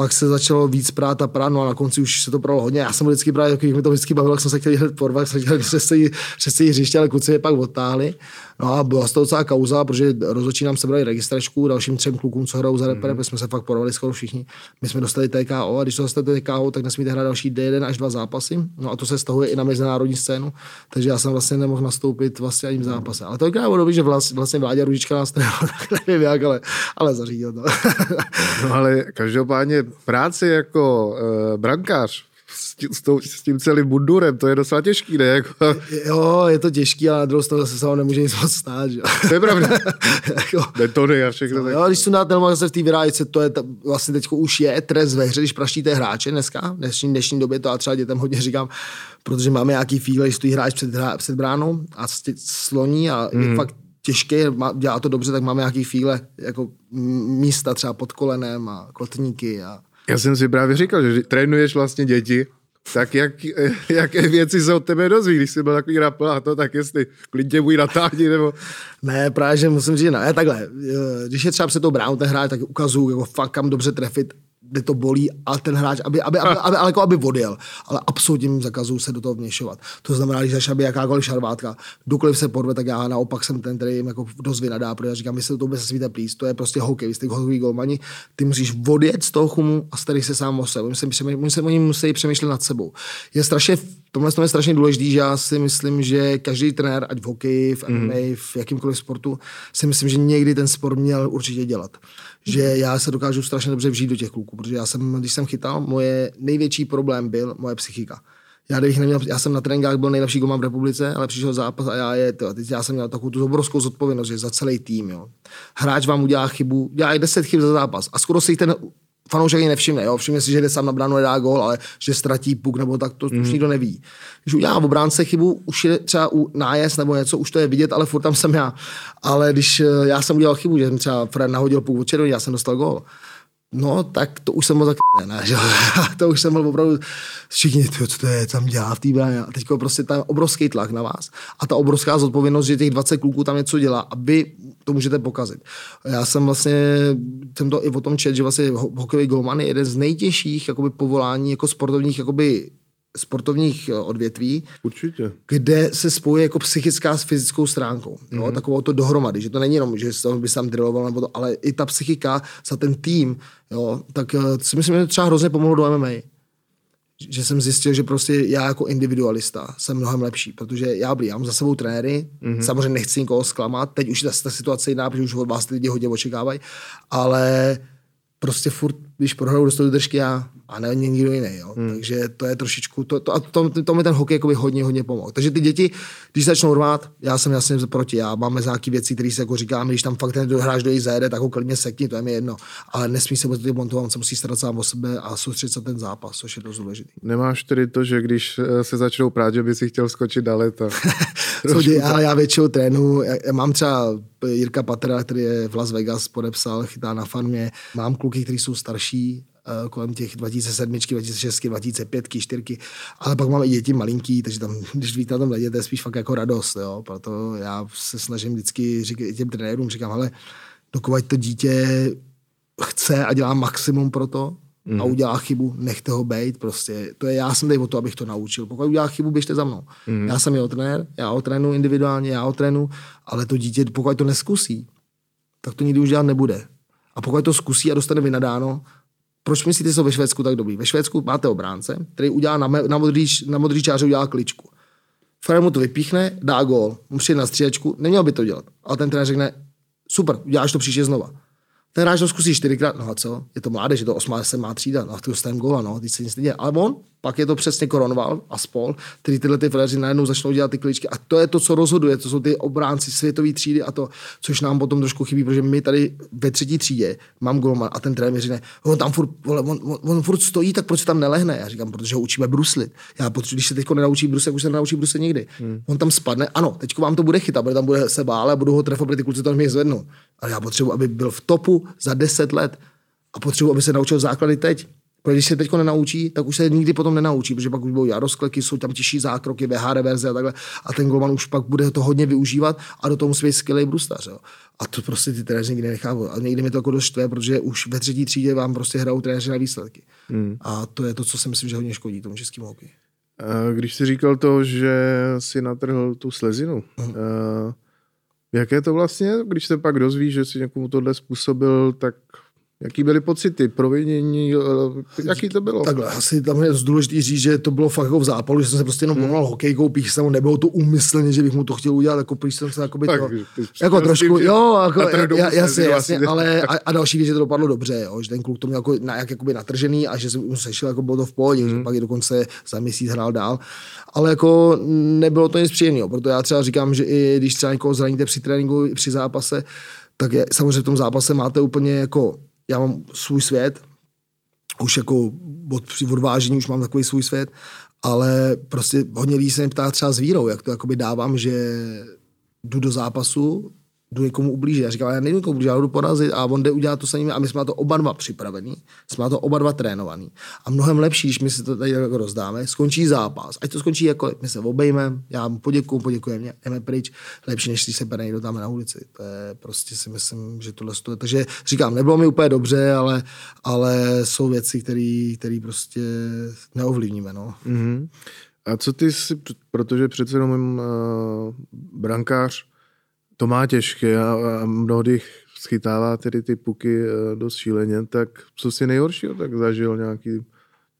S3: pak se začalo víc prát a prát, no a na konci už se to pralo hodně. Já jsem vždycky právě, jak mi to vždycky bavilo, jak jsem se chtěl jít porvat, jsem chtěl přes celý hřiště, ale kluci je pak odtáhli. No a byla to docela kauza, protože rozhodčí nám sebrali registračku, dalším třem klukům, co hrajou za repere, mm. jsme se fakt porvali skoro všichni. My jsme dostali TKO a když to dostanete TKO, tak nesmíte hrát další D1 až dva zápasy. No a to se stahuje i na mezinárodní scénu, takže já jsem vlastně nemohl nastoupit vlastně ani v zápase. Ale to je bylo dobrý, že vlastně, vlastně vládě Ružička nás trénoval, nevím jak, ale, ale zařídil to.
S2: no ale každopádně práce jako uh, brankář s tím, s tím celým bundurem, to je docela těžký, ne? Jako...
S3: Jo, je to těžký, ale na druhou stranu se nemůže nic moc stát, že?
S2: To je pravda. jako... Betony a všechno.
S3: No, jo, když jsou na se v té vyrájce, to je ta, vlastně teď už je trest ve hře, když praštíte hráče dneska, v dnešní, dnešní době, to a třeba dětem hodně říkám, protože máme nějaký fíle, že stojí hráč před, před bránou a sloní a mm. je mhm. fakt těžké, dělá to dobře, tak máme nějaký fíle, jako místa třeba pod kolenem a kotníky a
S2: já jsem si právě říkal, že trénuješ vlastně děti Tak jak, jaké věci se od tebe dozví, když jsi byl takový rapel a to, tak jestli klidně můj natáhni, nebo...
S3: Ne, právě, že musím říct, ne, takhle, když je třeba před tou bránou ten hráč, tak ukazuju, jako fakt kam dobře trefit kde to bolí a ten hráč, aby, aby, aby, aby, aby, jako aby odjel. Ale absolutně jim zakazuju se do toho vměšovat. To znamená, když začne jakákoliv šarvátka, kdokoliv se porve, tak já naopak jsem ten, který jim jako dost vynadá, protože já říkám, vy se do toho vůbec svíte plíst, to je prostě hokej, vy jste hokejový golmani, ty musíš odjet z toho chumu a starí se sám o sebe. Oni, se, oni, se, oni musí přemýšlet nad sebou. Je strašně, tomhle je strašně důležité, že já si myslím, že každý trenér, ať v hokeji, v MMA, mm. v jakýmkoliv sportu, si myslím, že někdy ten sport měl určitě dělat že já se dokážu strašně dobře vžít do těch kluků, protože já jsem, když jsem chytal, moje největší problém byl moje psychika. Já, neměl, já jsem na tréninkách byl nejlepší golman v republice, ale přišel zápas a já je, to, teď já jsem měl takovou tu obrovskou zodpovědnost, že za celý tým. Jo. Hráč vám udělá chybu, dělá i 10 chyb za zápas a skoro si ten fanoušek ani nevšimne, jo? všimne si, že jde sám na bránu, nedá gol, ale že ztratí puk nebo tak, to mm. už mhm. nikdo neví. Když udělá v obránce chybu, už je třeba u nájezd nebo něco, už to je vidět, ale furt tam jsem já. Ale když eh, já jsem udělal chybu, že jsem třeba Fred nahodil puk od já jsem dostal gol. No, tak to už jsem byl tak ne, že? to už jsem byl opravdu všichni, tyjo, co to je, tam dělá v té bráně. A teď prostě tam obrovský tlak na vás. A ta obrovská zodpovědnost, že těch 20 kluků tam něco dělá a vy to můžete pokazit. Já jsem vlastně, jsem to i o tom čet, že vlastně hokejový golman je jeden z nejtěžších jakoby, povolání jako sportovních jakoby, sportovních eh, odvětví,
S2: Určitě.
S3: kde se spojuje jako psychická s fyzickou stránkou. Mm-hmm. Jo, takovou to dohromady, že to není jenom, že se by tam drilloval, nebo to, ale i ta psychika za ten tým, jo, tak uh, si myslím, že to třeba hrozně pomohlo do MMA. Že jsem zjistil, že prostě já jako individualista jsem mnohem lepší, protože já byl, já mám za sebou trenéry, mm-hmm. samozřejmě nechci nikoho zklamat, teď už je ta situace jiná, protože už od vás ty lidi hodně očekávají, ale prostě furt, když prohraju, dostanu držky já a ne nikdo jiný. Jo. Hmm. Takže to je trošičku, to, to, a to, to, to mi ten hokej jakoby hodně, hodně pomohl. Takže ty děti, když začnou rvát, já jsem jasně proti, já máme nějaké věci, které se jako říkáme, když tam fakt ten hráč do jí zajede, tak ho klidně sekni, to je mi jedno. Ale nesmí se být montovat, on se musí starat sám o sebe a soustředit se ten zápas, což je dost důležité.
S2: Nemáš tedy to, že když eh, se začnou prát, že by si chtěl skočit dále, to...
S3: já, já většinou trénu, já, já mám třeba Jirka Patra, který je v Las Vegas, podepsal, chytá na farmě. Mám kluky, kteří jsou starší, Eh, kolem těch 2007, 2006, 2005, 4, ale pak máme i děti malinký, takže tam, když víte na tom ledě, to je spíš fakt jako radost, jo? proto já se snažím vždycky říkat těm trenérům, říkám, ale dokud to dítě chce a dělá maximum pro to, mm. a mhm. udělá chybu, nechte ho být, prostě. To je, já jsem tady o to, abych to naučil. Pokud udělá chybu, běžte za mnou. Mm. Já jsem jeho trenér, já ho trénu individuálně, já ho trénu, ale to dítě, pokud to neskusí, tak to nikdy už dělat nebude. A pokud to zkusí a dostane vynadáno, proč myslíte, že jsou ve Švédsku tak dobrý? Ve Švédsku máte obránce, který udělá na, na, modrý, na modrý čáře udělá kličku. Frajer mu to vypíchne, dá gól, mu přijde na střílečku, neměl by to dělat. Ale ten trenér řekne, super, uděláš to příště znova. Ten hráč to zkusí čtyřikrát, no a co? Je to mládež, je to osmá, se má třída, no a ty dostaneme góla, no, teď se nic neděje. Ale on pak je to přesně Koronval a spol, který tyhle ty frajeři najednou začnou dělat ty kličky. A to je to, co rozhoduje, to jsou ty obránci světové třídy a to, což nám potom trošku chybí, protože my tady ve třetí třídě mám golman a ten trenér říká, on tam furt, vole, on, on, on, furt stojí, tak proč tam nelehne? Já říkám, protože ho učíme bruslit. Já potřebuji, když se teď nenaučí bruslit, už se nenaučí bruslit nikdy. Hmm. On tam spadne, ano, teď vám to bude chytat, protože tam bude se bále a budu ho trefovat, ty kluci to mě zvednou. Ale já potřebuji, aby byl v topu za 10 let a potřebuji, aby se naučil základy teď. Protože když se teď nenaučí, tak už se nikdy potom nenaučí, protože pak už budou jaroskleky, jsou tam těžší zákroky, VH reverze a takhle. A ten golman už pak bude to hodně využívat a do toho musí být skvělý brustař. Jo. A to prostě ty trenéři nikdy nechávají. A někdy mi to jako dost štve, protože už ve třetí třídě vám prostě hrajou trenéři na výsledky. Hmm. A to je to, co si myslím, že hodně škodí tomu českému hokeji.
S2: Když jsi říkal to, že si natrhl tu slezinu, hmm. uh, jaké to vlastně, když se pak dozví, že si někomu tohle způsobil, tak Jaký byly pocity, provinění, eh, jaký to bylo?
S3: Takhle, asi tam je důležité říct, že to bylo fakt jako v zápalu, že jsem se prostě jenom hmm. hokejkou, píš se nebylo to úmyslně, že bych mu to chtěl udělat, jako píš jsem se jako by tak, to, jako trošku, jo, jako, jasně, jasně, ale a, a, další věc, že to dopadlo dobře, jo, že ten kluk to měl jako, na, jak jakoby natržený a že jsem mu sešel, jako bylo to v pohodě, hmm. že pak je dokonce za měsíc hrál dál, ale jako nebylo to nic příjemného, proto já třeba říkám, že i když třeba někoho zraníte při tréninku, při zápase, tak je, samozřejmě v tom zápase máte úplně jako já mám svůj svět, už jako od, při odvážení už mám takový svůj svět, ale prostě hodně lidí se mě ptá třeba s vírou, jak to jakoby dávám, že jdu do zápasu jdu někomu ublížit. Já říkám, já nejdu někomu ublížit, já jdu porazit a on jde udělat to samé a my jsme na to oba dva připravení, jsme na to oba dva trénovaný. A mnohem lepší, když my si to tady jako rozdáme, skončí zápas, ať to skončí jako, my se obejmeme, já mu poděkuju, poděkujeme mě, jdeme pryč, lepší, než když se pere někdo tam na ulici. To je prostě si myslím, že tohle stojí. Takže říkám, nebylo mi úplně dobře, ale, ale jsou věci, které prostě neovlivníme. No.
S2: Mm-hmm. A co ty si, protože přece jenom uh, brankář to má těžké a, a mnohdy schytává tedy ty puky uh, dost šíleně, tak co si nejhoršího tak zažil nějaký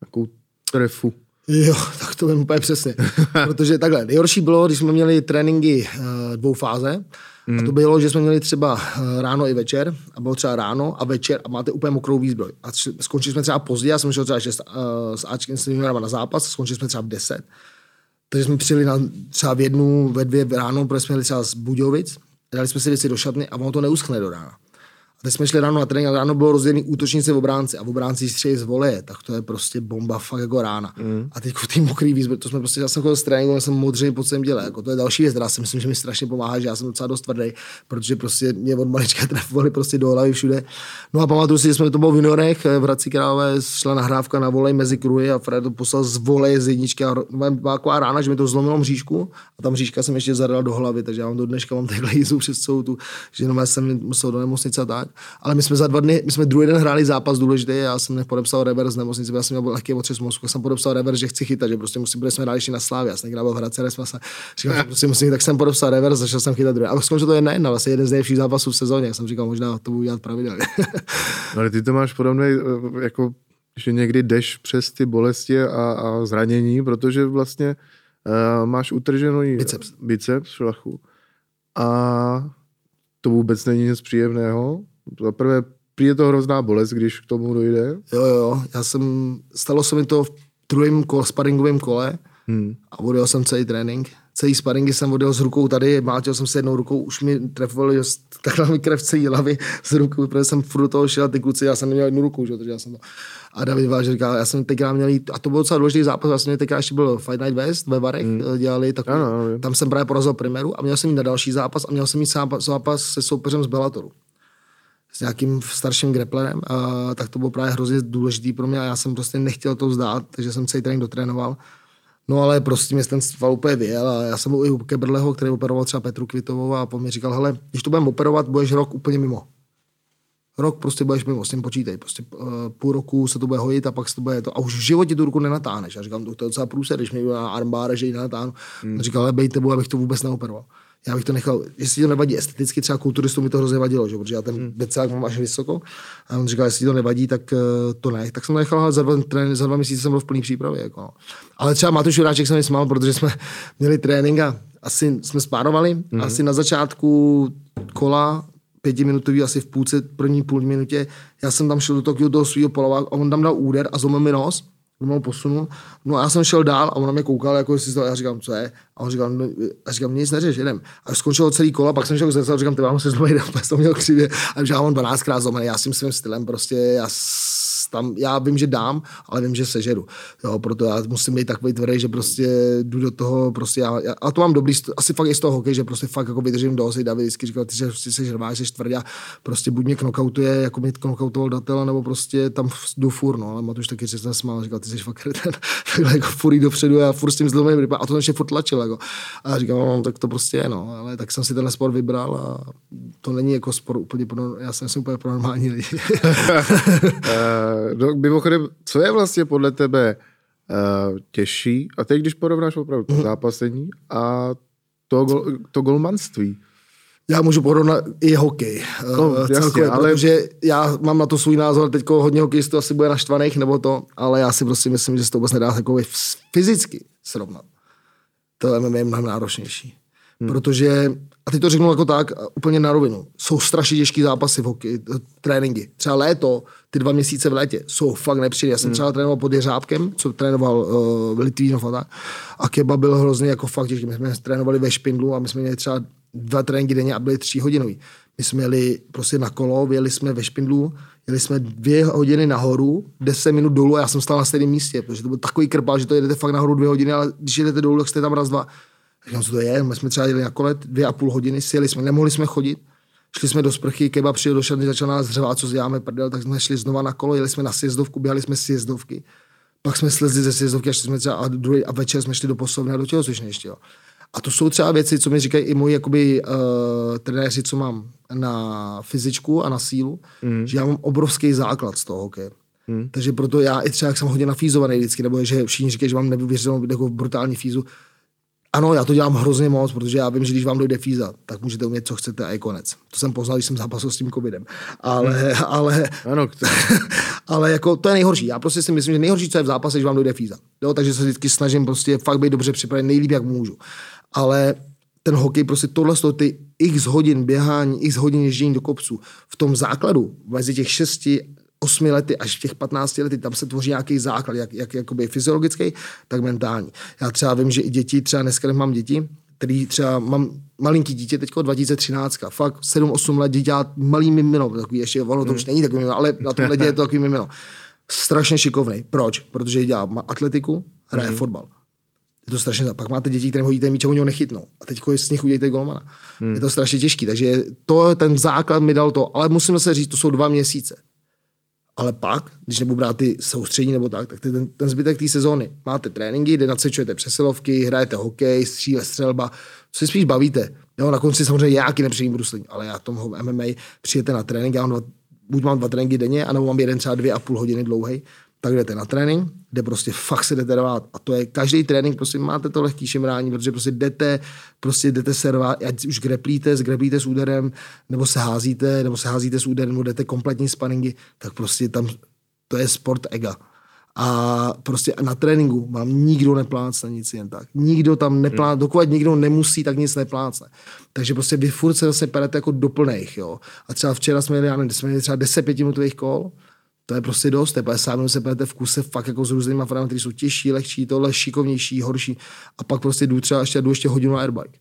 S2: nějakou trefu?
S3: Jo, tak to vím úplně přesně. Protože takhle, nejhorší bylo, když jsme měli tréninky uh, dvou fáze, Mm. A to bylo, že jsme měli třeba ráno i večer, a bylo třeba ráno a večer a máte úplně mokrou výzbroj. A skončili jsme třeba pozdě, já jsem šel třeba 6, uh, s Ačkem s na zápas, skončili jsme třeba v 10. Takže jsme přijeli na, třeba v jednu, ve dvě ráno, protože jsme jeli třeba z Budějovic, dali jsme si věci do šatny a ono to neuschne do rána. A teď jsme šli ráno na trénink a ráno bylo rozdělený útočníci v obránci a v obránci střeli z voleje, tak to je prostě bomba fakt jako rána. Mm. A teď ty mokrý výzvy, to jsme prostě, já jsem chodil z tréninku, já jsem modřej po celém děle, jako to je další věc, která si myslím, že mi strašně pomáhá, že já jsem docela dost tvrdý, protože prostě mě od malička trefovali prostě do hlavy všude. No a pamatuju si, že jsme to bylo v juniorech, v Hradci Králové šla nahrávka na volej mezi kruhy a Fred to poslal z voleje z jedničky a byla taková rána, že mi to zlomilo mřížku a tam mřížka jsem ještě zadala do hlavy, takže já mám do dneška mám takhle jízdu přes celou tu, že jenom jsem musel do nemocnice a tak. Ale my jsme za dva dny, my jsme druhý den hráli zápas důležitý, já jsem nepodepsal reverse z nemocnice, já jsem měl lehký otřes mozku, jsem podepsal reverse, že chci chytat, že prostě musím, protože jsme hráli ještě na Slávě, já jsem hrál v Hradce, jsme se, říkal, že prostě musím, tak jsem podepsal reverse, začal jsem chytat druhý. A skončilo to jedna jedna, vlastně jeden z nejlepších zápasů v sezóně, já jsem říkal, možná to budu dělat pravidelně.
S2: no, ale ty to máš podobné, eh, jako že někdy jdeš přes ty bolesti a, a zranění, protože vlastně uh, máš utržený biceps, biceps šlachu. A to vůbec není nic příjemného. Za prvé, je to hrozná bolest, když k tomu dojde.
S3: Jo, jo, já jsem, stalo se mi to v druhém kole, sparingovém kole hmm. a odjel jsem celý trénink. Celý sparingy jsem odjel s rukou tady, mátil jsem se jednou rukou, už mi trefovali takhle mi krev celý hlavy z rukou, protože jsem furt do toho šel ty kluci, já jsem neměl jednu ruku, že, takže já jsem to... A David Váž říkal, já jsem tenkrát měl jít, a to byl docela důležitý zápas, vlastně tenkrát ještě byl Fight Night West ve Varech, hmm. dělali takový, ano, ano. tam jsem právě porazil primeru a měl jsem jít na další zápas a měl jsem mít zápas, zápas se soupeřem z Bellatoru s nějakým starším greplerem, a tak to bylo právě hrozně důležitý pro mě a já jsem prostě nechtěl to vzdát, takže jsem celý trénink dotrénoval. No ale prostě mě ten sval úplně vyjel a já jsem byl i u Kebrleho, který operoval třeba Petru Kvitovou a po mě říkal, hele, když to budeme operovat, budeš rok úplně mimo. Rok prostě budeš mimo, s tím počítej. Prostě uh, půl roku se to bude hojit a pak se to bude to. A už v životě tu ruku nenatáhneš. Já říkám, to je docela průser, když mi na armbáre, že ji nenatáhnu. Hmm. Říkal, ale bejte, abych to vůbec neoperoval já bych to nechal, jestli to nevadí esteticky, třeba kulturistům mi to hrozně vadilo, že? protože já ten hmm. becák mám až vysoko. A on říkal, jestli to nevadí, tak uh, to ne. Tak jsem to nechal za dva, trén, za dva měsíce jsem byl v plný přípravě. Jako. No. Ale třeba Matuš Juráček se mi smál, protože jsme měli trénink a asi jsme spárovali. Hmm. Asi na začátku kola pětiminutový, asi v půlce, první půl minutě, já jsem tam šel do toho, do svého polova a on tam dal úder a zlomil mi nos pomalu posunul. No a já jsem šel dál a on na mě koukal, jako jestli to, já říkám, co je? A on říkal, no, a říkám, nic neřeš, jedem. A skončilo celý kola, pak jsem šel k říkám, ty mám se zlomený, to měl křivě. A já mám 12 krát zlomený, já s tím svým stylem prostě, já tam, já vím, že dám, ale vím, že sežeru. Jo, proto já musím být takový tvrdý, že prostě jdu do toho, prostě já, já a to mám dobrý, asi fakt je z toho hokej, že prostě fakt jako vydržím do osy, David vždycky říkal, ty že prostě rváš, jsi tvrdý a prostě buď mě knockoutuje, jako mě knockoutoval datel, nebo prostě tam jdu fur, no, ale Matuš taky se smál, říkal, ty jsi fakt ten, takhle jako furt dopředu a furt s tím zlomeným a to ještě furt tlačil, jako. A říkal, no, tak to prostě je, no, ale tak jsem si ten sport vybral a to není jako sport úplně pro, já jsem si úplně pro normální lidi.
S2: Eh, no, mimochodem, co je vlastně podle tebe uh, těžší, a teď když porovnáš opravdu to mhm. zápasení a to, gol, to golmanství,
S3: já můžu porovnat i hokej. No, uh, jasně, ale... Protože já mám na to svůj názor, teď hodně hokejistů asi bude naštvaných nebo to, ale já si prostě myslím, že se to vůbec nedá takový fyzicky srovnat. To MMA je mnohem náročnější. Hmm. Protože, a teď to řeknu jako tak, úplně na rovinu, jsou strašně těžké zápasy v hokeji, tréninky. Třeba léto, ty dva měsíce v létě jsou fakt nepříjemné. Já jsem hmm. třeba trénoval pod Jeřábkem, co trénoval uh, Litvínov a tak. A Keba byl hrozně jako fakt těžký. My jsme trénovali ve Špindlu a my jsme měli třeba dva tréninky denně a byly tři hodinový. My jsme jeli prostě na kolo, vyjeli jsme ve Špindlu, jeli jsme dvě hodiny nahoru, deset minut dolů a já jsem stál na stejném místě, protože to byl takový krpal, že to jedete fakt nahoru dvě hodiny, ale když jedete dolů, tak jste tam raz, dva. Říkám, co to je? My jsme třeba jeli na kole dvě a půl hodiny, sjeli jsme, nemohli jsme chodit. Šli jsme do sprchy, Keba přijel do šatny, začal nás dřevát, co děláme prdel, tak jsme šli znova na kolo, jeli jsme na sjezdovku, běhali jsme sjezdovky. Pak jsme slezli ze sjezdovky a šli jsme třeba a, druhý, a večer jsme šli do poslovny a do tělocvičny ještě. Jo. A to jsou třeba věci, co mi říkají i moji jakoby, uh, trenéři, co mám na fyzičku a na sílu, mm. že já mám obrovský základ z toho hokeje. Hmm. Takže proto já i třeba, jak jsem hodně nafízovaný vždycky, nebo že všichni říkají, že mám nevěřitelnou jako brutální fízu, ano, já to dělám hrozně moc, protože já vím, že když vám dojde fíza, tak můžete umět, co chcete a je konec. To jsem poznal, když jsem zápasil s tím covidem. Ale, hmm. ale,
S2: ano,
S3: ale jako to je nejhorší. Já prostě si myslím, že nejhorší, co je v zápase, když vám dojde fíza. Jo, takže se vždycky snažím prostě fakt být dobře připraven nejlíp, jak můžu. Ale ten hokej, prostě tohle jsou ty x hodin běhání, x hodin ježdění do kopců. V tom základu, mezi těch šesti osmi lety až v těch 15 lety, tam se tvoří nějaký základ, jak, jak jakoby fyziologický, tak mentální. Já třeba vím, že i děti, třeba dneska mám děti, který třeba mám malinký dítě, teďko 2013, fakt 7-8 let dítě, malý mimino, takový ještě, ono to už hmm. není takový mimino, ale na tomhle je to takový mimino. Strašně šikovný. Proč? Protože dělá atletiku, hraje mm. fotbal. Je to strašně, pak máte děti, které hodíte míč a oni ho nechytnou. A teď z nich udějte golmana. Hmm. Je to strašně těžký, takže to, ten základ mi dal to, ale musím se říct, to jsou dva měsíce. Ale pak, když nebudu brát ty soustřední nebo tak, tak ten, ten zbytek té sezóny. Máte tréninky, kde nacvičujete přesilovky, hrajete hokej, stříle, střelba, co si spíš bavíte. Jo, na konci samozřejmě nějaký nepříjemný bruslení, ale já tomu MMA přijete na trénink, já mám dva, buď mám dva tréninky denně, anebo mám jeden třeba dvě a půl hodiny dlouhý, tak jdete na trénink, kde prostě fakt se jdete dát. A to je každý trénink, prostě máte to lehký šimrání, protože prostě jdete, prostě jdete servát, ať už greplíte, zgreplíte s úderem, nebo se házíte, nebo se házíte s úderem, nebo jdete kompletní spaningy, tak prostě tam to je sport ega. A prostě na tréninku vám nikdo neplácne nic jen tak. Nikdo tam neplácne, hmm. dokud nikdo nemusí, tak nic neplácne. Takže prostě vy furt se zase perete jako do plných, jo. A třeba včera jsme měli, já nevím, jsme měli třeba 10 pětiminutových kol, to je prostě dost, to je 50 minut se pojete v kuse fakt jako s různými farmami, které jsou těžší, lehčí, tohle šikovnější, horší. A pak prostě jdu třeba ještě, jdu ještě hodinu na airbike.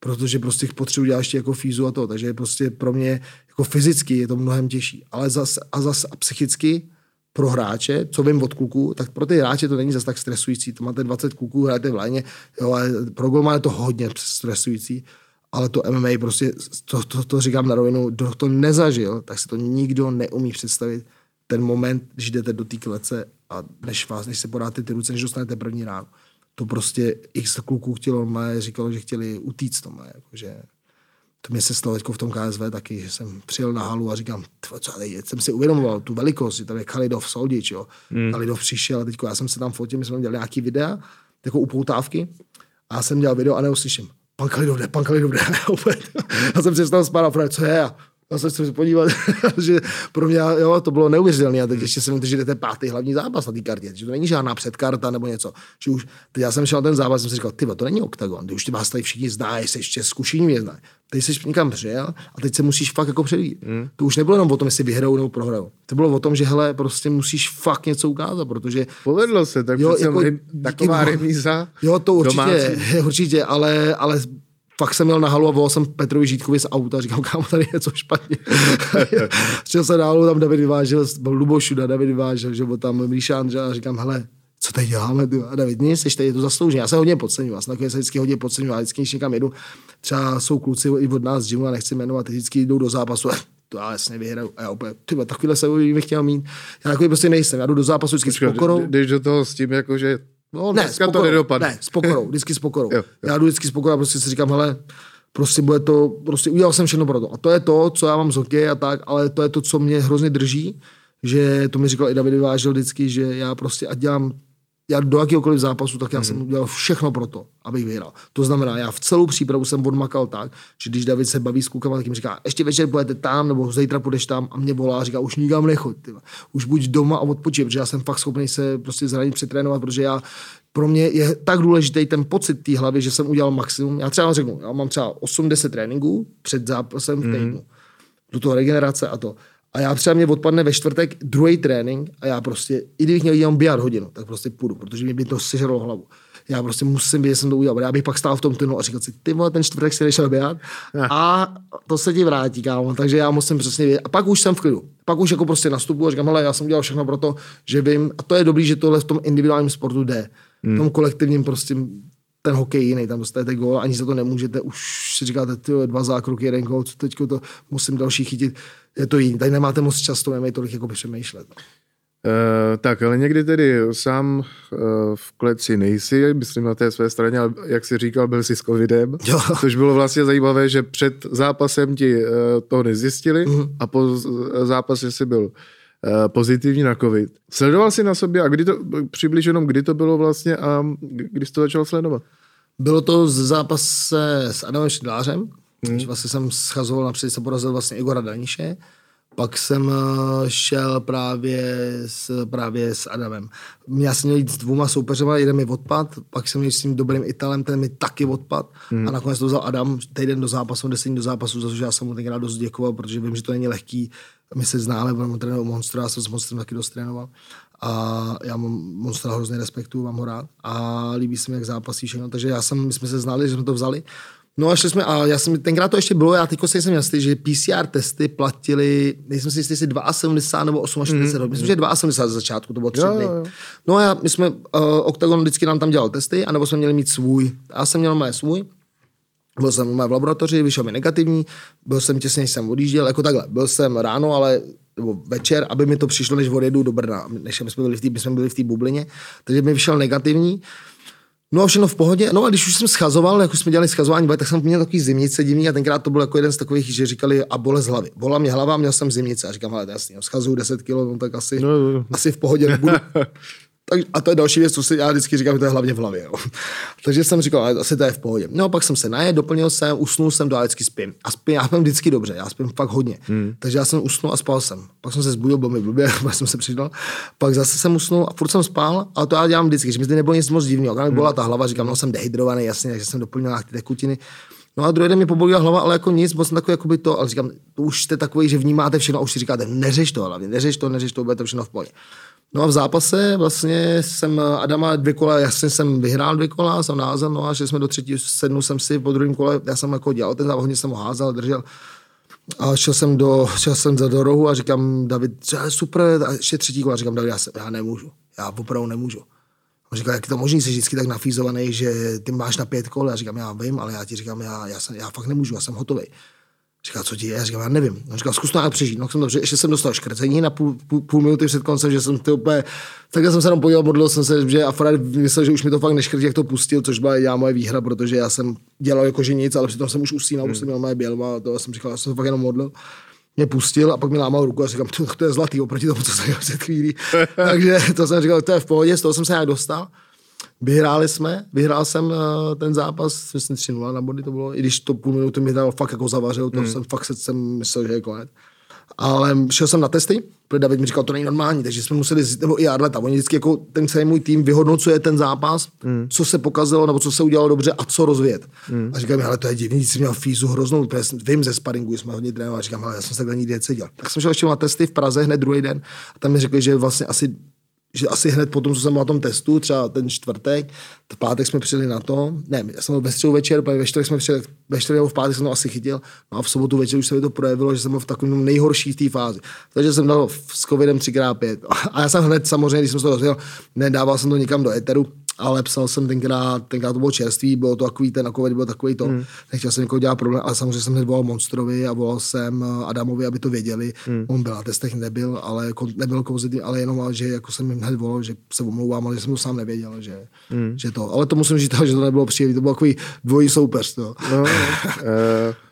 S3: Protože prostě potřebuji dělat ještě jako fízu a to. Takže prostě pro mě jako fyzicky je to mnohem těžší. Ale zas, a zas a psychicky pro hráče, co vím od kluků, tak pro ty hráče to není zase tak stresující. To máte 20 kluků, hrajete v léně, jo, ale pro golmana je to hodně stresující. Ale to MMA prostě, to, to, to říkám na rovinu, kdo to nezažil, tak si to nikdo neumí představit ten moment, když jdete do té klece a než vás, než se podáte ty ruce, než dostanete první ráno, to prostě x kluků chtělo, mé, říkalo, že chtěli utíct to mé, jakože to mě se stalo teď v tom KSV taky, že jsem přijel na halu a říkám, co tady, jsem si uvědomoval tu velikost, že tam je Kalidov Soldič, jo. Mm. Kalidov přišel a teď já jsem se tam fotil, my jsme dělali nějaký videa, jako upoutávky a já jsem dělal video a neuslyším, pan Kalidov jde, pan Kalidov jde. já jsem přestal spát a co je? Já se chci podívat, že pro mě jo, to bylo neuvěřitelné. A teď ještě jsem že jdete pátý hlavní zápas na té kartě, že to není žádná předkarta nebo něco. Že už, teď já jsem šel na ten zápas, jsem si říkal, ty to není oktagon, ty už ty vás tady všichni znají, jsi ještě zkušení mě znají. Teď jsi někam přijel a teď se musíš fakt jako předvíjet. Mm. To už nebylo jenom o tom, jestli vyhrajou nebo prohrajou. To bylo o tom, že hele, prostě musíš fakt něco ukázat, protože.
S2: Povedlo se, tak jo, jako, taková remíza.
S3: Jo, to určitě, domácí. určitě, ale, ale fakt jsem měl na halu a volal jsem Petrovi Žítkovi z auta a říkal, kámo, tady je něco špatně. Šel se dál, tam David vyvážel, byl Lubošuda, David vyvážel, že byl tam Míša Andřa a říkám, hele, co tady děláme, ty? A David, nic, jsi tady to zaslouží. Já se hodně podceňuji, já se vždycky hodně podceňuji, já vždycky, když někam jedu, třeba jsou kluci i od nás z gymu, a nechci jmenovat, ty vždycky jdou do zápasu, to já jasně vyhraju. A já úplně, ty takovýhle se bych chtěl mít. Já takový prostě nejsem, já jdu do zápasu vždycky Počkej, s pokorou.
S2: Jdeš do toho s tím, jako, že
S3: No, ne, s pokorou, to nedopadne. Ne, s pokorou, vždycky s pokorou. jo, jo. Já jdu vždycky s pokorou a prostě si říkám, hele, prostě bude to, prostě udělal jsem všechno pro to. A to je to, co já mám z hokeje a tak, ale to je to, co mě hrozně drží, že to mi říkal i David Vážel vždycky, že já prostě ať dělám já do jakéhokoliv zápasu, tak já hmm. jsem udělal všechno pro to, abych vyhrál. To znamená, já v celou přípravu jsem odmakal tak, že když David se baví s klukama, tak jim říká, ještě večer budete tam, nebo zítra půjdeš tam a mě volá a říká, už nikam nechoď. Tyba. Už buď doma a odpočij, protože já jsem fakt schopný se prostě zranit, přetrénovat, protože já pro mě je tak důležitý ten pocit té hlavy, že jsem udělal maximum. Já třeba řeknu, já mám třeba 80 tréninků před zápasem v hmm. týdnu. Do toho regenerace a to. A já třeba mě odpadne ve čtvrtek druhý trénink a já prostě, i kdybych měl jenom běhat hodinu, tak prostě půjdu, protože mě by to sežralo hlavu. Já prostě musím vědět, že jsem to udělal. Já bych pak stál v tom tunelu a říkal si, ty vole, ten čtvrtek si nešel běhat a to se ti vrátí, kámo. Takže já musím přesně vědět. A pak už jsem v klidu. Pak už jako prostě nastupu a říkám, hele, já jsem udělal všechno pro to, že vím. A to je dobrý, že tohle v tom individuálním sportu jde. Hmm. V tom kolektivním prostě ten hokej jiný, tam dostajete gól, ani za to nemůžete, už si říkáte, ty dva zákroky, jeden gól, co teď to musím další chytit, je to jiný. Tady nemáte moc často, nemají tolik jako přemýšlet.
S2: Uh, tak, ale někdy tedy sám uh, v kleci nejsi, myslím na té své straně, ale jak jsi říkal, byl jsi s covidem, jo. což bylo vlastně zajímavé, že před zápasem ti uh, to nezjistili uh-huh. a po zápase si byl uh, pozitivní na covid. Sledoval jsi na sobě a kdy to, přibliž jenom kdy to bylo vlastně a kdy jsi to začal sledovat?
S3: Bylo to z zápase s Adamem Šidlářem, hmm. vlastně jsem schazoval, například se porazil vlastně Igora Daniše, pak jsem eh, šel právě s, právě s Adamem. Já jsem měl jít s dvouma soupeřema, jeden mi odpad, pak jsem měl s tím dobrým Italem, ten mi taky odpad hmm. a nakonec to vzal Adam týden do zápasu, deset do zápasu, za což já jsem mu tenkrát dost děkoval, protože vím, že to není lehký. My se známe, budeme trénovat Monstra, já jsem s Monstrem taky dost trénoval. A já mám Monstra hrozně respektu, mám ho rád a líbí se mi, jak zápasí všechno. Takže já jsem, my jsme se znali, že jsme to vzali. No a šli jsme, a já jsem, tenkrát to ještě bylo, já teď jsem jasný, že PCR testy platili, nejsem si jistý, jestli 72 nebo 48, mm. myslím, že 72 za začátku, to bylo tři dny. No a já, my jsme, uh, Octagon vždycky nám tam dělal testy, anebo jsme měli mít svůj. Já jsem měl mé svůj, byl jsem v laboratoři, vyšel mi negativní, byl jsem těsně, jsem odjížděl, jako takhle. Byl jsem ráno, ale nebo večer, aby mi to přišlo, než odjedu do Brna, než jsme byli v té, jsme byli v té bublině, takže mi vyšel negativní. No a všechno v pohodě. No a když už jsem schazoval, jak už jsme dělali schazování, tak jsem měl takový zimnice divný a tenkrát to byl jako jeden z takových, že říkali a bolest hlavy. Bola mě hlava, měl jsem zimnice a říkám, ale to jasný, no, schazuju 10 kg, no, tak asi, no, no. asi v pohodě nebudu. Tak, a to je další věc, co si já vždycky říkám, že to je hlavně v hlavě. Jo. Takže jsem říkal, asi to je v pohodě. No pak jsem se najet, doplnil jsem, usnul jsem, do vždycky spím. A spím, já spím vždycky dobře, já spím fakt hodně. Hmm. Takže já jsem usnul a spal jsem. Pak jsem se zbudil, byl mi blbě, pak jsem se přidal. Pak zase jsem usnul a furt jsem spal, a to já dělám vždycky, že mi zde nebylo nic moc divného. Když mi byla ta hlava, říkám, no jsem dehydrovaný, jasně, takže jsem doplnil ty tekutiny. No a druhý den mi pobolila hlava, ale jako nic, moc takový jako by to, ale říkám, to už jste takový, že vnímáte všechno a už si říkáte, neřeš to hlavně, neřeš to, neřeš to, bude to všechno v pohodě. No a v zápase vlastně jsem Adama dvě kola, jasně jsem vyhrál dvě kola, jsem názel, no a že jsme do třetího sednu jsem si po druhém kole, já jsem jako dělal ten závod, hodně jsem ho házel, držel. A šel jsem do, šel jsem za do rohu a říkám, David, super, a ještě třetí kola, říkám, David, já, se, já nemůžu, já opravdu nemůžu. On říkal, jak to možný, jsi vždycky tak nafízovaný, že ty máš na pět kol. Já říkám, já vím, ale já ti říkám, já, já, jsem, já fakt nemůžu, já jsem hotový. Říká, co ti je? Já říkám, já nevím. On říkal, zkus to nějak přežít. No, jsem to, ještě jsem dostal škrcení na půl, půl, půl minuty před koncem, že jsem to úplně, takhle jsem se tam podíval, modlil jsem se, že a Fred myslel, že už mi to fakt neškrtí, jak to pustil, což byla já moje výhra, protože já jsem dělal jako že nic, ale přitom jsem už usínal, hmm. už jsem měl moje bělma, a to jsem říkal, já jsem to fakt jenom modlil mě pustil a pak mi lámal ruku a říkám, to, to je zlatý oproti tomu, co jsem dělal před chvílí. Takže to jsem říkal, to je v pohodě, z toho jsem se nějak dostal. Vyhráli jsme, vyhrál jsem uh, ten zápas, myslím 3-0 na body to bylo, i když to půl minuty mi dal fakt jako zavařil, to mm. jsem fakt jsem myslel, že je konec. Ale šel jsem na testy, protože David mi říkal, to není normální, takže jsme museli, nebo i Arleta, oni vždycky jako ten celý můj tým vyhodnocuje ten zápas, mm. co se pokazilo, nebo co se udělalo dobře a co rozvět. Mm. A říkám, ale to je divný, jsi měl fízu hroznou, protože vím ze sparingu, jsme hodně trénovali, říkám, ale já jsem se takhle nikdy necítil. Tak jsem šel ještě na testy v Praze hned druhý den a tam mi řekli, že vlastně asi že asi hned po tom, co jsem byl na tom testu, třeba ten čtvrtek, v pátek jsme přijeli na to, ne, já jsem byl ve středu večer, ve čtvrtek jsme přijeli, ve čtvrtek nebo v pátek jsem to asi chytil, no a v sobotu večer už se mi to projevilo, že jsem byl v takovém nejhorší té fázi. Takže jsem dal s covidem 3x5. A já jsem hned samozřejmě, když jsem se to dozvěděl, nedával jsem to nikam do eteru, ale psal jsem tenkrát, tenkrát to bylo čerství, bylo to takový ten COVID, byl takový to, hmm. nechtěl jsem někoho dělat problém, ale samozřejmě jsem hned volal Monstrovi a volal jsem eh, Adamovi, aby to věděli. Hmm. On byl na testech, nebyl, ale nebyl pozitivní, ale jenom, že jako jsem jim hned volal, že se omlouvám, ale že jsem to sám nevěděl, že, hmm. že to, ale to musím říct, že to nebylo příjemné, to byl takový dvojí soupeř. No. No, uh...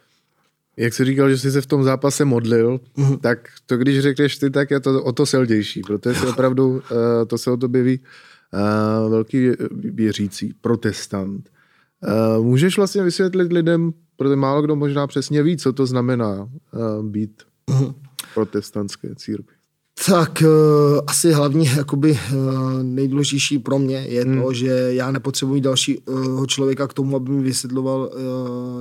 S2: Jak jsi říkal, že jsi se v tom zápase modlil, mm-hmm. tak to když řekneš ty, tak je to o to silnější, protože si opravdu uh, to se o to ví uh, velký věřící, protestant. Uh, můžeš vlastně vysvětlit lidem, protože málo kdo možná přesně ví, co to znamená uh, být uh-huh. protestantské církvi.
S3: Tak uh, asi hlavně jakoby, uh, nejdůležitější pro mě je hmm. to, že já nepotřebuji dalšího uh, člověka k tomu, aby mi vysvětloval,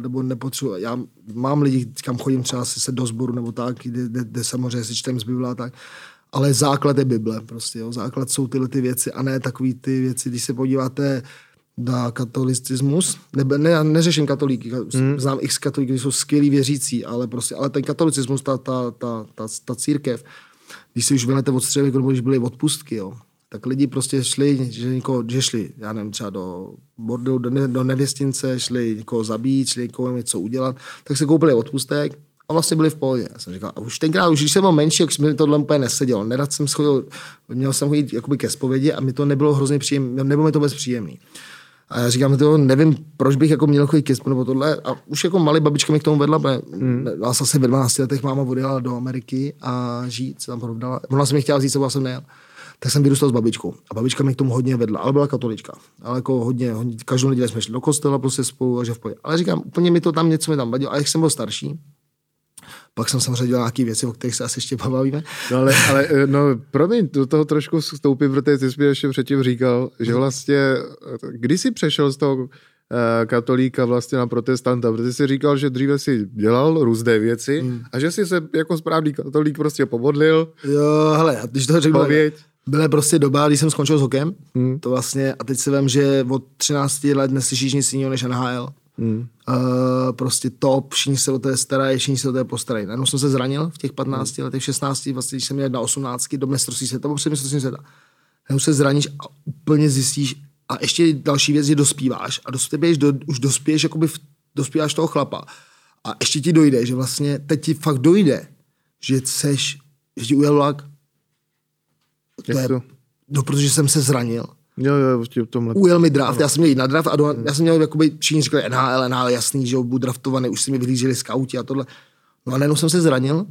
S3: nebo nepotřebuji. Já mám lidi, kam chodím třeba se do sboru nebo tak, kde, kde, kde samozřejmě si čtem z Bible a tak ale základ je Bible prostě, jo. základ jsou tyhle ty věci a ne takové ty věci, když se podíváte na katolicismus, ne, ne, neřeším katolíky, hmm. znám x katolíky, jsou skvělí věřící, ale prostě, ale ten katolicismus, ta, ta, ta, ta, ta církev, když si už vylete od střevy, když byly odpustky, jo, tak lidi prostě šli, že, někoho, že šli, já nevím, třeba do bordelu, do, ne, do nevěstince, šli někoho zabít, šli někoho něco udělat, tak se koupili odpustek a vlastně byli v pohodě. Já jsem říkal, a už tenkrát, už když jsem byl menší, jak mi tohle úplně nesedělo. Nerad jsem schodil, měl jsem chodit jakoby ke zpovědi a mi to nebylo hrozně příjemné, nebylo mi to vůbec příjemný. A já říkám, to nevím, proč bych jako měl chodit ke nebo tohle. A už jako malý babička mi k tomu vedla, protože hmm. vás asi ve 12 letech máma odjela do Ameriky a žít se tam provdala. Ona se mi chtěla vzít, co jsem nejel tak jsem vyrůstal s babičkou. A babička mě k tomu hodně vedla, ale byla katolička. Ale jako hodně, hodně každou neděli jsme šli do kostela prostě spolu a že v pohodě. Ale říkám, úplně mi to tam něco mi tam vadilo. A jak jsem byl starší, pak jsem samozřejmě dělal nějaké věci, o kterých se asi ještě pobavíme.
S2: No ale, ale eh, no, promiň, do toho trošku vstoupím, protože ty jsi mi ještě předtím říkal, že mhm. vlastně, eh, kdy jsi přešel z toho eh, katolíka vlastně na protestanta, protože jsi říkal, že dříve si dělal různé věci hmm. a že jsi se jako správný katolík prostě pomodlil.
S3: Jo, hele, když to řekl, byla prostě doba, když jsem skončil s hokem, hmm. to vlastně, a teď si vím, že od 13 let neslyšíš nic jiného než NHL. Hmm. Uh, prostě top, všichni se o to starají, všichni se o to postarají. Najednou jsem se zranil v těch 15 hmm. letech, 16, vlastně, když jsem měl na 18 do mistrovství světa, nebo před mistrovství světa. Najednou se zraníš a úplně zjistíš, a ještě další věc je dospíváš a dospěješ, do, už dospěješ, jakoby v, dospíváš toho chlapa. A ještě ti dojde, že vlastně teď ti fakt dojde, že seš, že ti ujel vlak, to je, no, protože jsem se zranil.
S2: Jo, jo, v tomhle.
S3: Ujel mi draft, já jsem měl jít na draft a do, já jsem měl, jakoby, všichni říkali NHL, NHL, jasný, že budu draftovaný, už si mi vyhlíželi skauti a tohle. No a najednou jsem se zranil.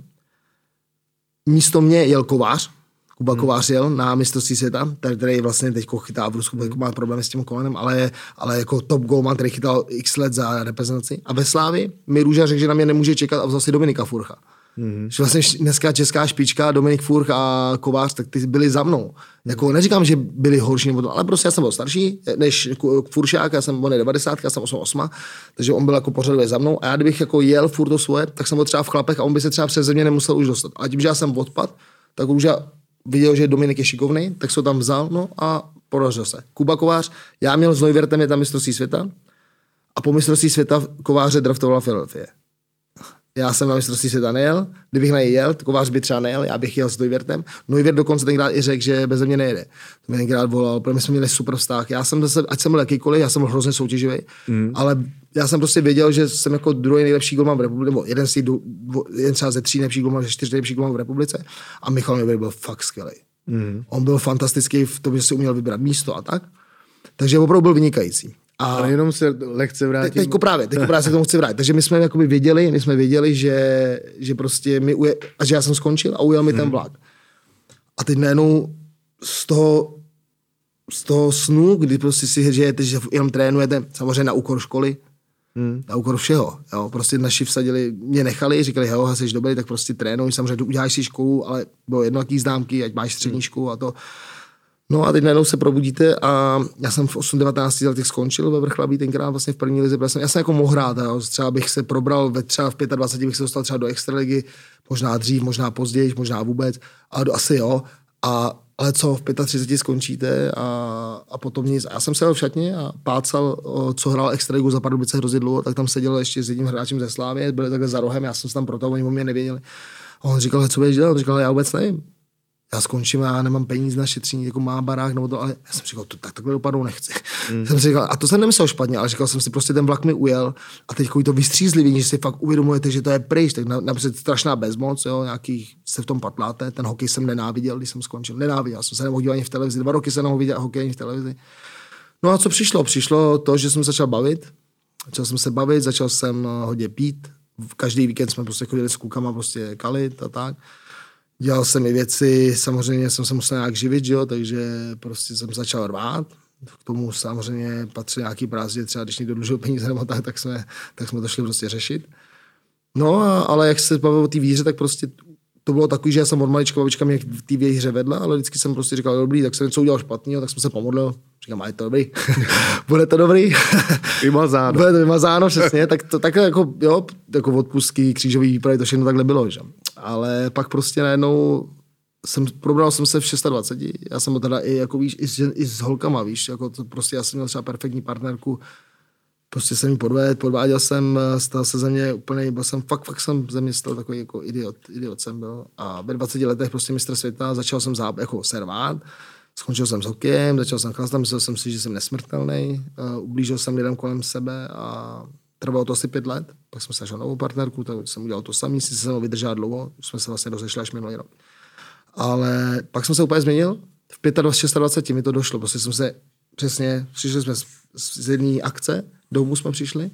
S3: Místo mě jel kovář, Kuba hmm. Kovář jel na mistrovství světa, který vlastně teď chytá v Rusku, hmm. má problémy s tím kolenem, ale, ale jako top goalman, který chytal x let za reprezentaci. A ve Slávi mi Růža řekl, že na mě nemůže čekat a vzal si Dominika Furcha. Mm-hmm. Vlastně dneska česká špička, Dominik Furch a Kovář, tak ty byli za mnou. Jako neříkám, že byli horší, nebo to, ale prostě já jsem byl starší než Furšák, já jsem, je 90, já jsem 88, takže on byl jako pořadově za mnou a já kdybych jako jel furt to svoje, tak jsem byl třeba v chlapech a on by se třeba přes země nemusel už dostat. A tím, že já jsem odpad, tak už já viděl, že Dominik je šikovný, tak se ho tam vzal no a podařil se. Kuba Kovář, já měl s Neuwertem je tam mistrovství světa a po mistrovství světa Kováře draftovala Philadelphia já jsem na mistrovství světa nejel, kdybych na jel, kovář by třeba nejel, já bych jel s Neuwertem. Neuwert dokonce tenkrát i řekl, že bez mě nejede. To mě tenkrát volal, protože my jsme měli super vztah. Já jsem zase, ať jsem byl jakýkoliv, já jsem byl hrozně soutěživý, mm. ale já jsem prostě věděl, že jsem jako druhý nejlepší golman v republice, nebo jeden, z dvou, jeden třeba ze tří nejlepších golmanů, ze čtyř nejlepších golmanů v republice a Michal Neuwert byl fakt skvělý. Mm. On byl fantastický v tom, že si uměl vybrat místo a tak. Takže opravdu byl vynikající.
S2: A Ale jenom se lehce vrátit.
S3: Te, teďko právě, teďko právě se k tomu chci vrátit. Takže my jsme jakoby věděli, my jsme věděli, že, že prostě mi uje, a že já jsem skončil a ujel mi hmm. ten vlak. A teď najednou z toho, z toho snu, kdy prostě si žijete, že jenom trénujete, samozřejmě na úkor školy, hmm. na úkor všeho. Jo. Prostě naši vsadili, mě nechali, říkali, hej, jsi dobrý, tak prostě trénuj, samozřejmě uděláš si školu, ale bylo jedno, jaký známky, ať máš střední hmm. školu a to. No a teď najednou se probudíte a já jsem v 8-19 letech skončil ve vrchlabí tenkrát vlastně v první lize. Jsem, já jsem jako mohl hrát, jo. třeba bych se probral ve třeba v 25 bych se dostal třeba do extraligy, možná dřív, možná později, možná vůbec, ale asi jo. A, ale co, v 35 skončíte a, a potom nic. A já jsem seděl v šatně a pácal, co hrál extraligu za Pardubice hrozně dlouho, tak tam seděl ještě s jedním hráčem ze Slávy, byli takhle za rohem, já jsem se tam proto, oni o mě nevěděli. A on říkal, co budeš dělat? On říkal, já vůbec nevím já skončím a já nemám peníze na šetření, jako má barák nebo to, ale já jsem říkal, to, tak takhle dopadnou nechci. Mm. jsem si říkal, a to jsem nemyslel špatně, ale říkal jsem si, prostě ten vlak mi ujel a teď to vystřízlivění, že si fakt uvědomujete, že to je pryč, tak například strašná bezmoc, jo, nějaký se v tom patláte, ten hokej jsem nenáviděl, když jsem skončil, nenáviděl, jsem se nemohl dívat ani v televizi, dva roky jsem nemohl vidět hokej ani v televizi. No a co přišlo? Přišlo to, že jsem začal bavit, začal jsem se bavit, začal jsem eh, hodně pít, každý víkend jsme prostě chodili s klukama prostě kalit a tak. Dělal jsem i věci, samozřejmě jsem se musel nějak živit, jo, takže prostě jsem začal rvát. K tomu samozřejmě patří nějaký prázdně, třeba když někdo dlužil peníze nebo tak, tak jsme, tak jsme to šli prostě řešit. No, ale jak se bavil o té víře, tak prostě to bylo takový, že já jsem od malička babička mě v té hře vedla, ale vždycky jsem prostě říkal, dobrý, tak jsem něco udělal špatného, tak jsem se pomodlil. Říkám, a je to dobrý. Bude to dobrý.
S2: vymazáno.
S3: Bude to vymazáno, přesně. tak to takhle jako, jo, jako odpustky, křížový výpravy, to všechno takhle bylo, že? Ale pak prostě najednou jsem, probral jsem se v 26, já jsem teda i, jako víš, i s, i s holkama, víš, jako to prostě já jsem měl třeba perfektní partnerku, prostě jsem jí podvedl, podváděl jsem, stal se ze mě úplně, byl jsem, fakt, fakt jsem ze mě stal takový jako idiot, idiot jsem byl. A ve 20 letech prostě mistr světa začal jsem záp, jako servát, Skončil jsem s hokejem, začal jsem chlastat, myslel jsem si, že jsem nesmrtelný, uh, ublížil jsem lidem kolem sebe a trvalo to asi pět let. Pak jsem se našel novou partnerku, tak jsem udělal to samý, si jsem ho vydržel dlouho, jsme se vlastně rozešli až minulý rok. Ale pak jsem se úplně změnil, v 25, 26 mi to došlo, prostě jsem se přesně, přišli jsme z, z jedné akce, domů jsme přišli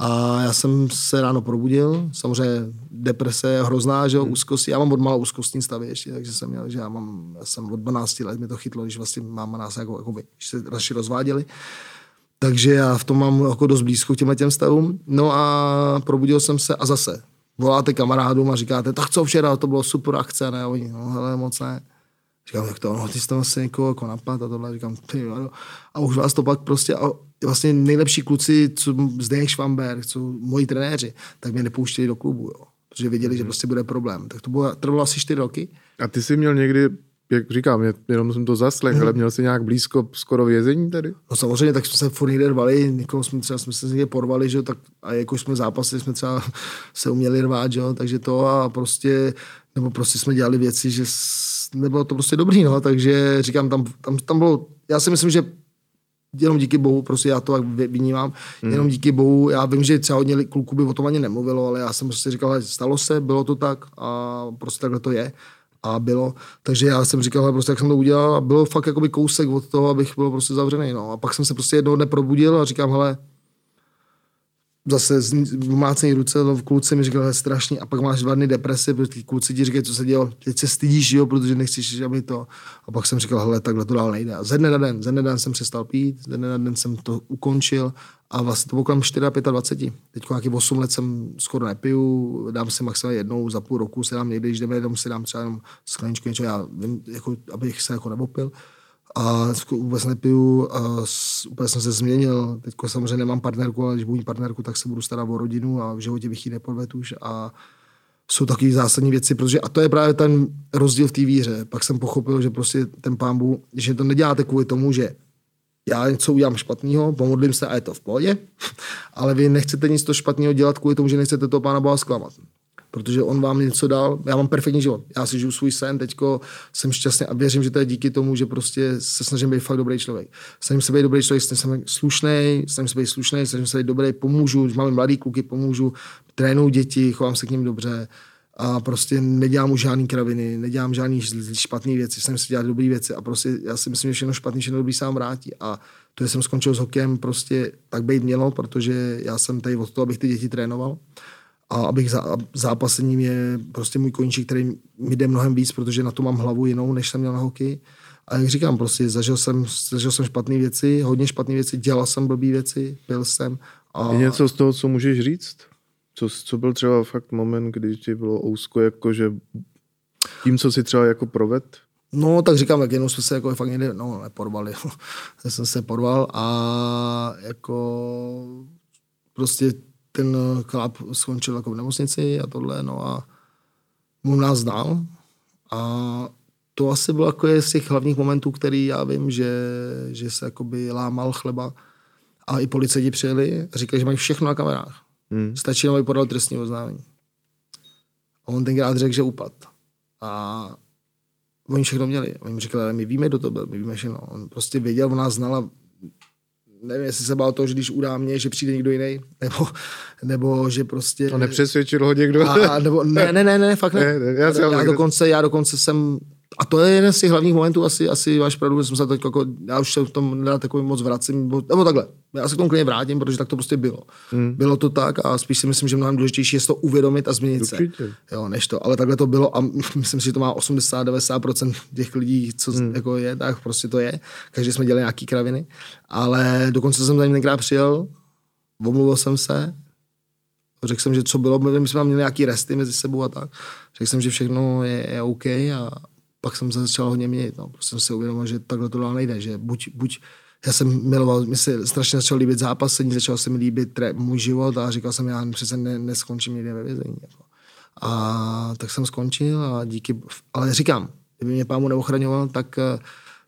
S3: a já jsem se ráno probudil, samozřejmě deprese je hrozná, že hmm. úzkosti, já mám od malá úzkostní stavy ještě, takže jsem měl, že já mám, já jsem od 12 let, mi to chytlo, když vlastně máma nás jako, jako by, když se naši rozváděli. Takže já v tom mám jako dost blízko k těmhle těm stavům. No a probudil jsem se a zase voláte kamarádům a říkáte, tak co včera, to bylo super akce, ne? Oni, no hele, moc ne. Říkám, jak to, no, ty jsi tam asi někoho jako napad a tohle, říkám, ty, no. A už vás to pak prostě, a vlastně nejlepší kluci, co Zdeněk Švamberg, co moji trenéři, tak mě nepouštěli do klubu, jo. Protože věděli, že mhm. prostě bude problém. Tak to bylo, trvalo asi čtyři roky.
S2: A ty jsi měl někdy jak říkám, jenom jsem to zaslech, hmm. ale měl jsi nějak blízko skoro vězení tady?
S3: No samozřejmě, tak jsme se furt někde rvali, někoho jsme třeba jsme se někde porvali, že, tak, a jako jsme zápasy, jsme třeba se uměli rvát, že, takže to a prostě, nebo prostě jsme dělali věci, že nebylo to prostě dobrý, no, takže říkám, tam, tam, tam bylo, já si myslím, že jenom díky bohu, prostě já to tak vynímám, hmm. jenom díky bohu, já vím, že třeba hodně kluků by o tom ani nemluvilo, ale já jsem prostě říkal, stalo se, bylo to tak a prostě takhle to je a bylo. Takže já jsem říkal, prostě jak jsem to udělal a bylo fakt jakoby kousek od toho, abych byl prostě zavřený. No. A pak jsem se prostě jednoho dne probudil a říkám, hele, zase mácený ruce, no, v kluci mi říkal, strašný, a pak máš dva dny deprese, protože kluci ti říkají, co se dělo, teď se stydíš, jo, protože nechceš, aby to. A pak jsem říkal, hele, takhle to dál nejde. A ze dne na den, ze dne na den jsem přestal pít, ze dne na den jsem to ukončil a vlastně to bylo kolem 24. Teď nějaký 8 let jsem skoro nepiju, dám si maximálně jednou za půl roku, se dám někdy, když jdeme jenom si dám třeba jenom skleničku něco, já vím, jako, abych se jako nebopil a vůbec nepiju a úplně jsem se změnil. Teď samozřejmě nemám partnerku, ale když budu mít partnerku, tak se budu starat o rodinu a v životě bych ji nepodvedl už a jsou takové zásadní věci, protože a to je právě ten rozdíl v té víře. Pak jsem pochopil, že prostě ten pámbu, že to neděláte kvůli tomu, že já něco udělám špatného, pomodlím se a je to v pohodě, ale vy nechcete nic to špatného dělat kvůli tomu, že nechcete toho pána Boha zklamat protože on vám něco dal. Já mám perfektní život. Já si žiju svůj sen, teďko jsem šťastný a věřím, že to je díky tomu, že prostě se snažím být fakt dobrý člověk. Snažím se být dobrý člověk, snažím se být slušný, snažím se být slušný, snažím se být dobrý, pomůžu, když máme mladý kluky, pomůžu, trénuju děti, chovám se k ním dobře a prostě nedělám už žádný kraviny, nedělám žádný špatné věci, snažím se dělat dobré věci a prostě já si myslím, že všechno špatný, všechno dobrý sám vrátí a to, že jsem skončil s hokejem, prostě tak být mělo, protože já jsem tady od toho, abych ty děti trénoval a abych za, zápasením je prostě můj koníček, který mi jde mnohem víc, protože na to mám hlavu jinou, než jsem měl na hokej. A jak říkám, prostě zažil jsem, zažil jsem špatné věci, hodně špatné věci, dělal jsem blbý věci, byl jsem.
S2: A... Je něco z toho, co můžeš říct? Co, co byl třeba fakt moment, kdy ti bylo ousko, jako že tím, co si třeba jako proved?
S3: No, tak říkám, jak jenom jsme se jako fakt někde, no, neporvali. Já jsem se porval a jako prostě ten eh, chlap skončil jako v nemocnici a tohle, no a on nás znal a to asi bylo jako z těch hlavních momentů, který já vím, že, že se jakoby lámal chleba a i policajti přijeli a říkali, že mají všechno na kamerách. Hmm. Stačí, aby podal trestní oznámení. A on tenkrát řekl, že upad. A oni všechno měli. Oni říkali, my víme, kdo to byl, my víme všechno. On prostě věděl, on nás znal nevím, jestli se bál toho, že když udá mě, že přijde někdo jiný, nebo, nebo že prostě...
S2: To nepřesvědčil ho někdo?
S3: A, nebo, ne, ne, ne, ne, fakt ne. ne, ne já, já, dokonce, já dokonce jsem a to je jeden z těch hlavních momentů, asi, asi váš pravdu, že jsem se teď jako, já už se v tom nedá takový moc vracím, nebo, nebo takhle, já se k tomu klidně vrátím, protože tak to prostě bylo. Hmm. Bylo to tak a spíš si myslím, že mnohem důležitější je to uvědomit a změnit Určitě. se. Jo, než to, ale takhle to bylo a myslím si, že to má 80-90% těch lidí, co hmm. jako je, tak prostě to je. Každý jsme dělali nějaký kraviny, ale dokonce jsem za ním tenkrát přijel, omluvil jsem se, řekl jsem, že co bylo, my jsme měli nějaký resty mezi sebou a tak. Řekl jsem, že všechno je, je OK a, pak jsem se začal hodně měnit. No. Prostě jsem si uvědomil, že takhle to dál nejde, že buď, buď já jsem miloval, mi se strašně začal líbit zápasení, začal se mi líbit tre, můj život a říkal jsem, já přece ne, neskončím někde ve vězení. Jako. A tak jsem skončil a díky, ale říkám, kdyby mě pámu neochraňoval, tak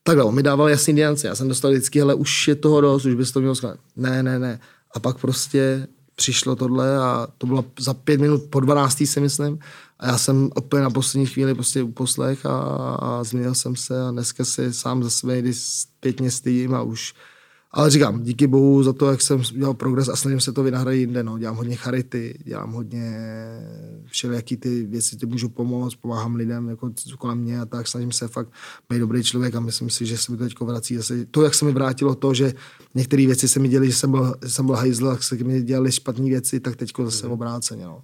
S3: takhle, on mi dával jasný diance. Já jsem dostal vždycky, ale už je toho dost, už bys to měl skládat. Ne, ne, ne. A pak prostě přišlo tohle a to bylo za pět minut po 12. si myslím. A já jsem úplně na poslední chvíli prostě uposlech a, a změnil jsem se a dneska si sám za sebe někdy zpětně stydím a už ale říkám, díky bohu za to, jak jsem dělal progres a snažím se to vynahradit jinde. No. Dělám hodně charity, dělám hodně všelijaký ty věci, ty můžu pomoct, pomáhám lidem jako kolem mě a tak. Snažím se fakt být dobrý člověk a myslím si, že se mi to teď vrací. Zase to, jak se mi vrátilo to, že některé věci se mi děly, že jsem byl, že jsem byl hajzl, jak se mi dělali špatné věci, tak teď zase mm. obráceně. No.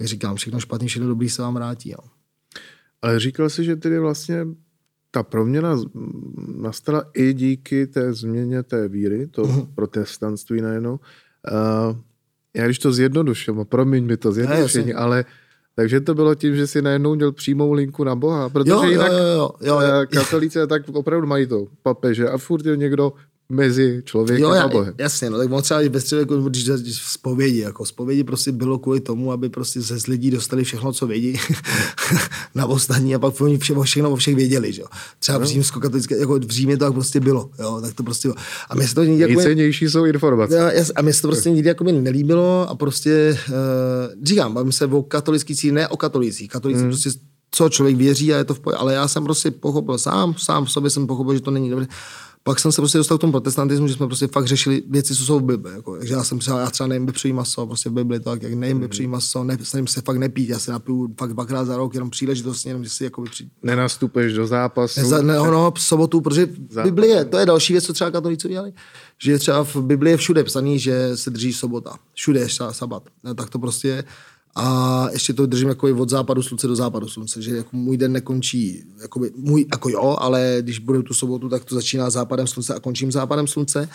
S3: Jak říkám, všechno špatný, všechno dobrý se vám vrátí. No.
S2: Ale říkal jsi, že tedy vlastně ta proměna nastala i díky té změně té víry, to uh-huh. protestantství najednou. Uh, já když to zjednoduším, promiň mi to zjednodušení, ale takže to bylo tím, že si najednou měl přímou linku na Boha, protože jo, jinak jo, jo, jo, jo. katolíci tak opravdu mají to papeže a furt je někdo mezi člověkem jo, a Bohem.
S3: Jasně, no tak moc třeba bez člověku, když zpovědi, jako zpovědi prostě bylo kvůli tomu, aby prostě se z lidí dostali všechno, co vědí na ostatní a pak oni všechno, všechno o všech věděli, že jo. Třeba no. v římsko-katolické, jako v Římě to tak prostě bylo, jo, tak to prostě bylo.
S2: A mě se to nikdy jako... Nejcennější jsou informace.
S3: Jo, jas, a mě se to prostě nikdy jako mi nelíbilo a prostě, uh, říkám, bavím se o katolický cíl, ne o katolicích. Katolici hmm. prostě co člověk věří a je to v pohodě, ale já jsem prostě pochopil sám, sám v sobě jsem pochopil, že to není dobré pak jsem se prostě dostal k tomu protestantismu, že jsme prostě fakt řešili věci, co jsou v Bibli. Jako, takže já jsem třeba, já třeba nejím vepřový maso, prostě v Bibli tak, jak nejím vepřový maso, ne, snažím se fakt nepít, já se napiju fakt dvakrát za rok, jenom příležitostně, jenom že si jako při...
S2: Nenastupuješ do zápasu.
S3: Ne, ne, no, v sobotu, protože v Bibli je, to je další věc, co třeba katolíci dělali, že třeba v Bibli je všude psaný, že se drží sobota. Všude je sabat. No, tak to prostě je a ještě to držím jako od západu slunce do západu slunce, že jako můj den nekončí, jakoby, můj, jako jo, ale když budu tu sobotu, tak to začíná západem slunce a končím západem slunce.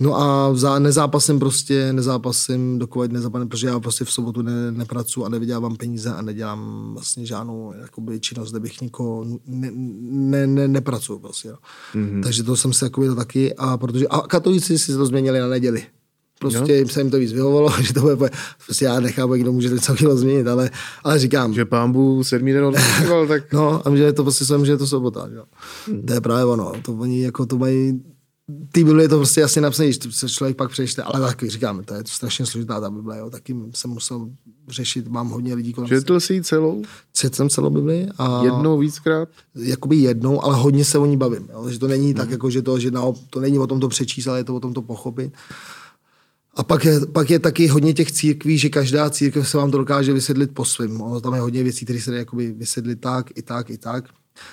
S3: No a za, nezápasím prostě, nezápasím, dokud nezápasím, protože já prostě v sobotu ne, nepracuji a nevydělávám peníze a nedělám vlastně žádnou jakoby, činnost, kde bych nikoho ne, ne, ne, nepracuju prostě. Mm-hmm. Takže to jsem se jako to taky a protože a katolíci si to změnili na neděli. Prostě jim se jim to víc vyhovovalo, že to bude, prostě já nechápu, kdo může něco chvíli změnit, ale, ale říkám.
S2: Že pán Bůh sedmý den odpříval, tak...
S3: no, a že je to prostě jsem, že je to sobota, jo. Hmm. To je právě ono, to oni jako to mají, ty Bible je to prostě jasně napsané, když se člověk pak přečte, ale taky říkáme, to je strašně složitá ta Bible, jo, taky jsem musel řešit, mám hodně lidí kolem
S2: Četl jsi ji celou?
S3: Četl jsem celou Bibli. A
S2: jednou víckrát?
S3: Jakoby jednou, ale hodně se o ní bavím. Jo? Že to není hmm. tak, jako, že to, že na, to není o tom to přečíst, ale je to o tom to pochopit. A pak je, pak je taky hodně těch církví, že každá církev se vám to dokáže vysvětlit po svém. Ono tam je hodně věcí, které se dají vysvětlit tak, i tak, i tak.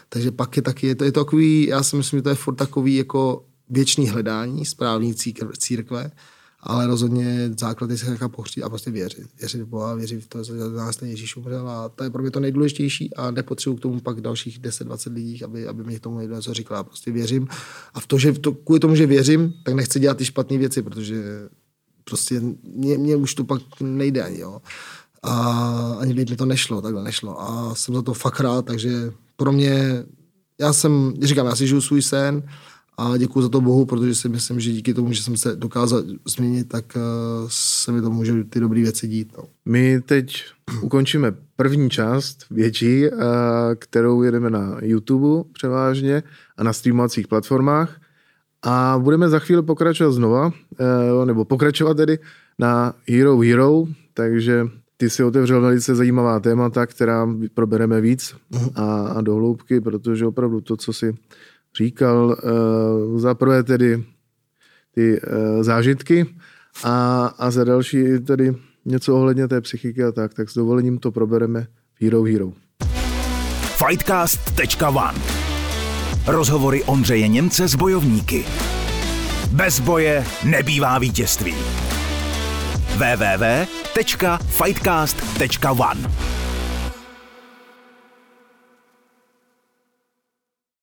S3: Takže pak je taky, je to, je to takový, já si myslím, že to je furt takový jako věčný hledání správní církve, ale rozhodně základ je se nechat pohřít a prostě věřit. Věřit v Boha, věřit v to, že nás ten Ježíš umřel a to je pro mě to nejdůležitější a nepotřebuji k tomu pak dalších 10-20 lidí, aby, aby mi k tomu někdo něco říkal. prostě věřím. A v to, že to, kvůli tomu, že věřím, tak nechci dělat ty špatné věci, protože prostě mě, mě už to pak nejde ani, jo. A ani mi to nešlo, takhle nešlo. A jsem za to fakt rád, takže pro mě, já jsem, říkám, já si žiju svůj sen a děkuji za to Bohu, protože si myslím, že díky tomu, že jsem se dokázal změnit, tak uh, se mi to může ty dobré věci dít. No.
S2: My teď ukončíme první část větší, uh, kterou jedeme na YouTube převážně a na streamovacích platformách. A budeme za chvíli pokračovat znova, eh, nebo pokračovat tedy na Hero Hero, takže ty si otevřel velice zajímavá témata, která probereme víc a, a do hloubky, protože opravdu to, co si říkal, eh, za prvé tedy ty eh, zážitky a, a za další tedy něco ohledně té psychiky a tak, tak s dovolením to probereme Hero Hero.
S1: Fightcast.one Rozhovory Ondřeje Němce s bojovníky. Bez boje nebývá vítězství. www.fightcast.one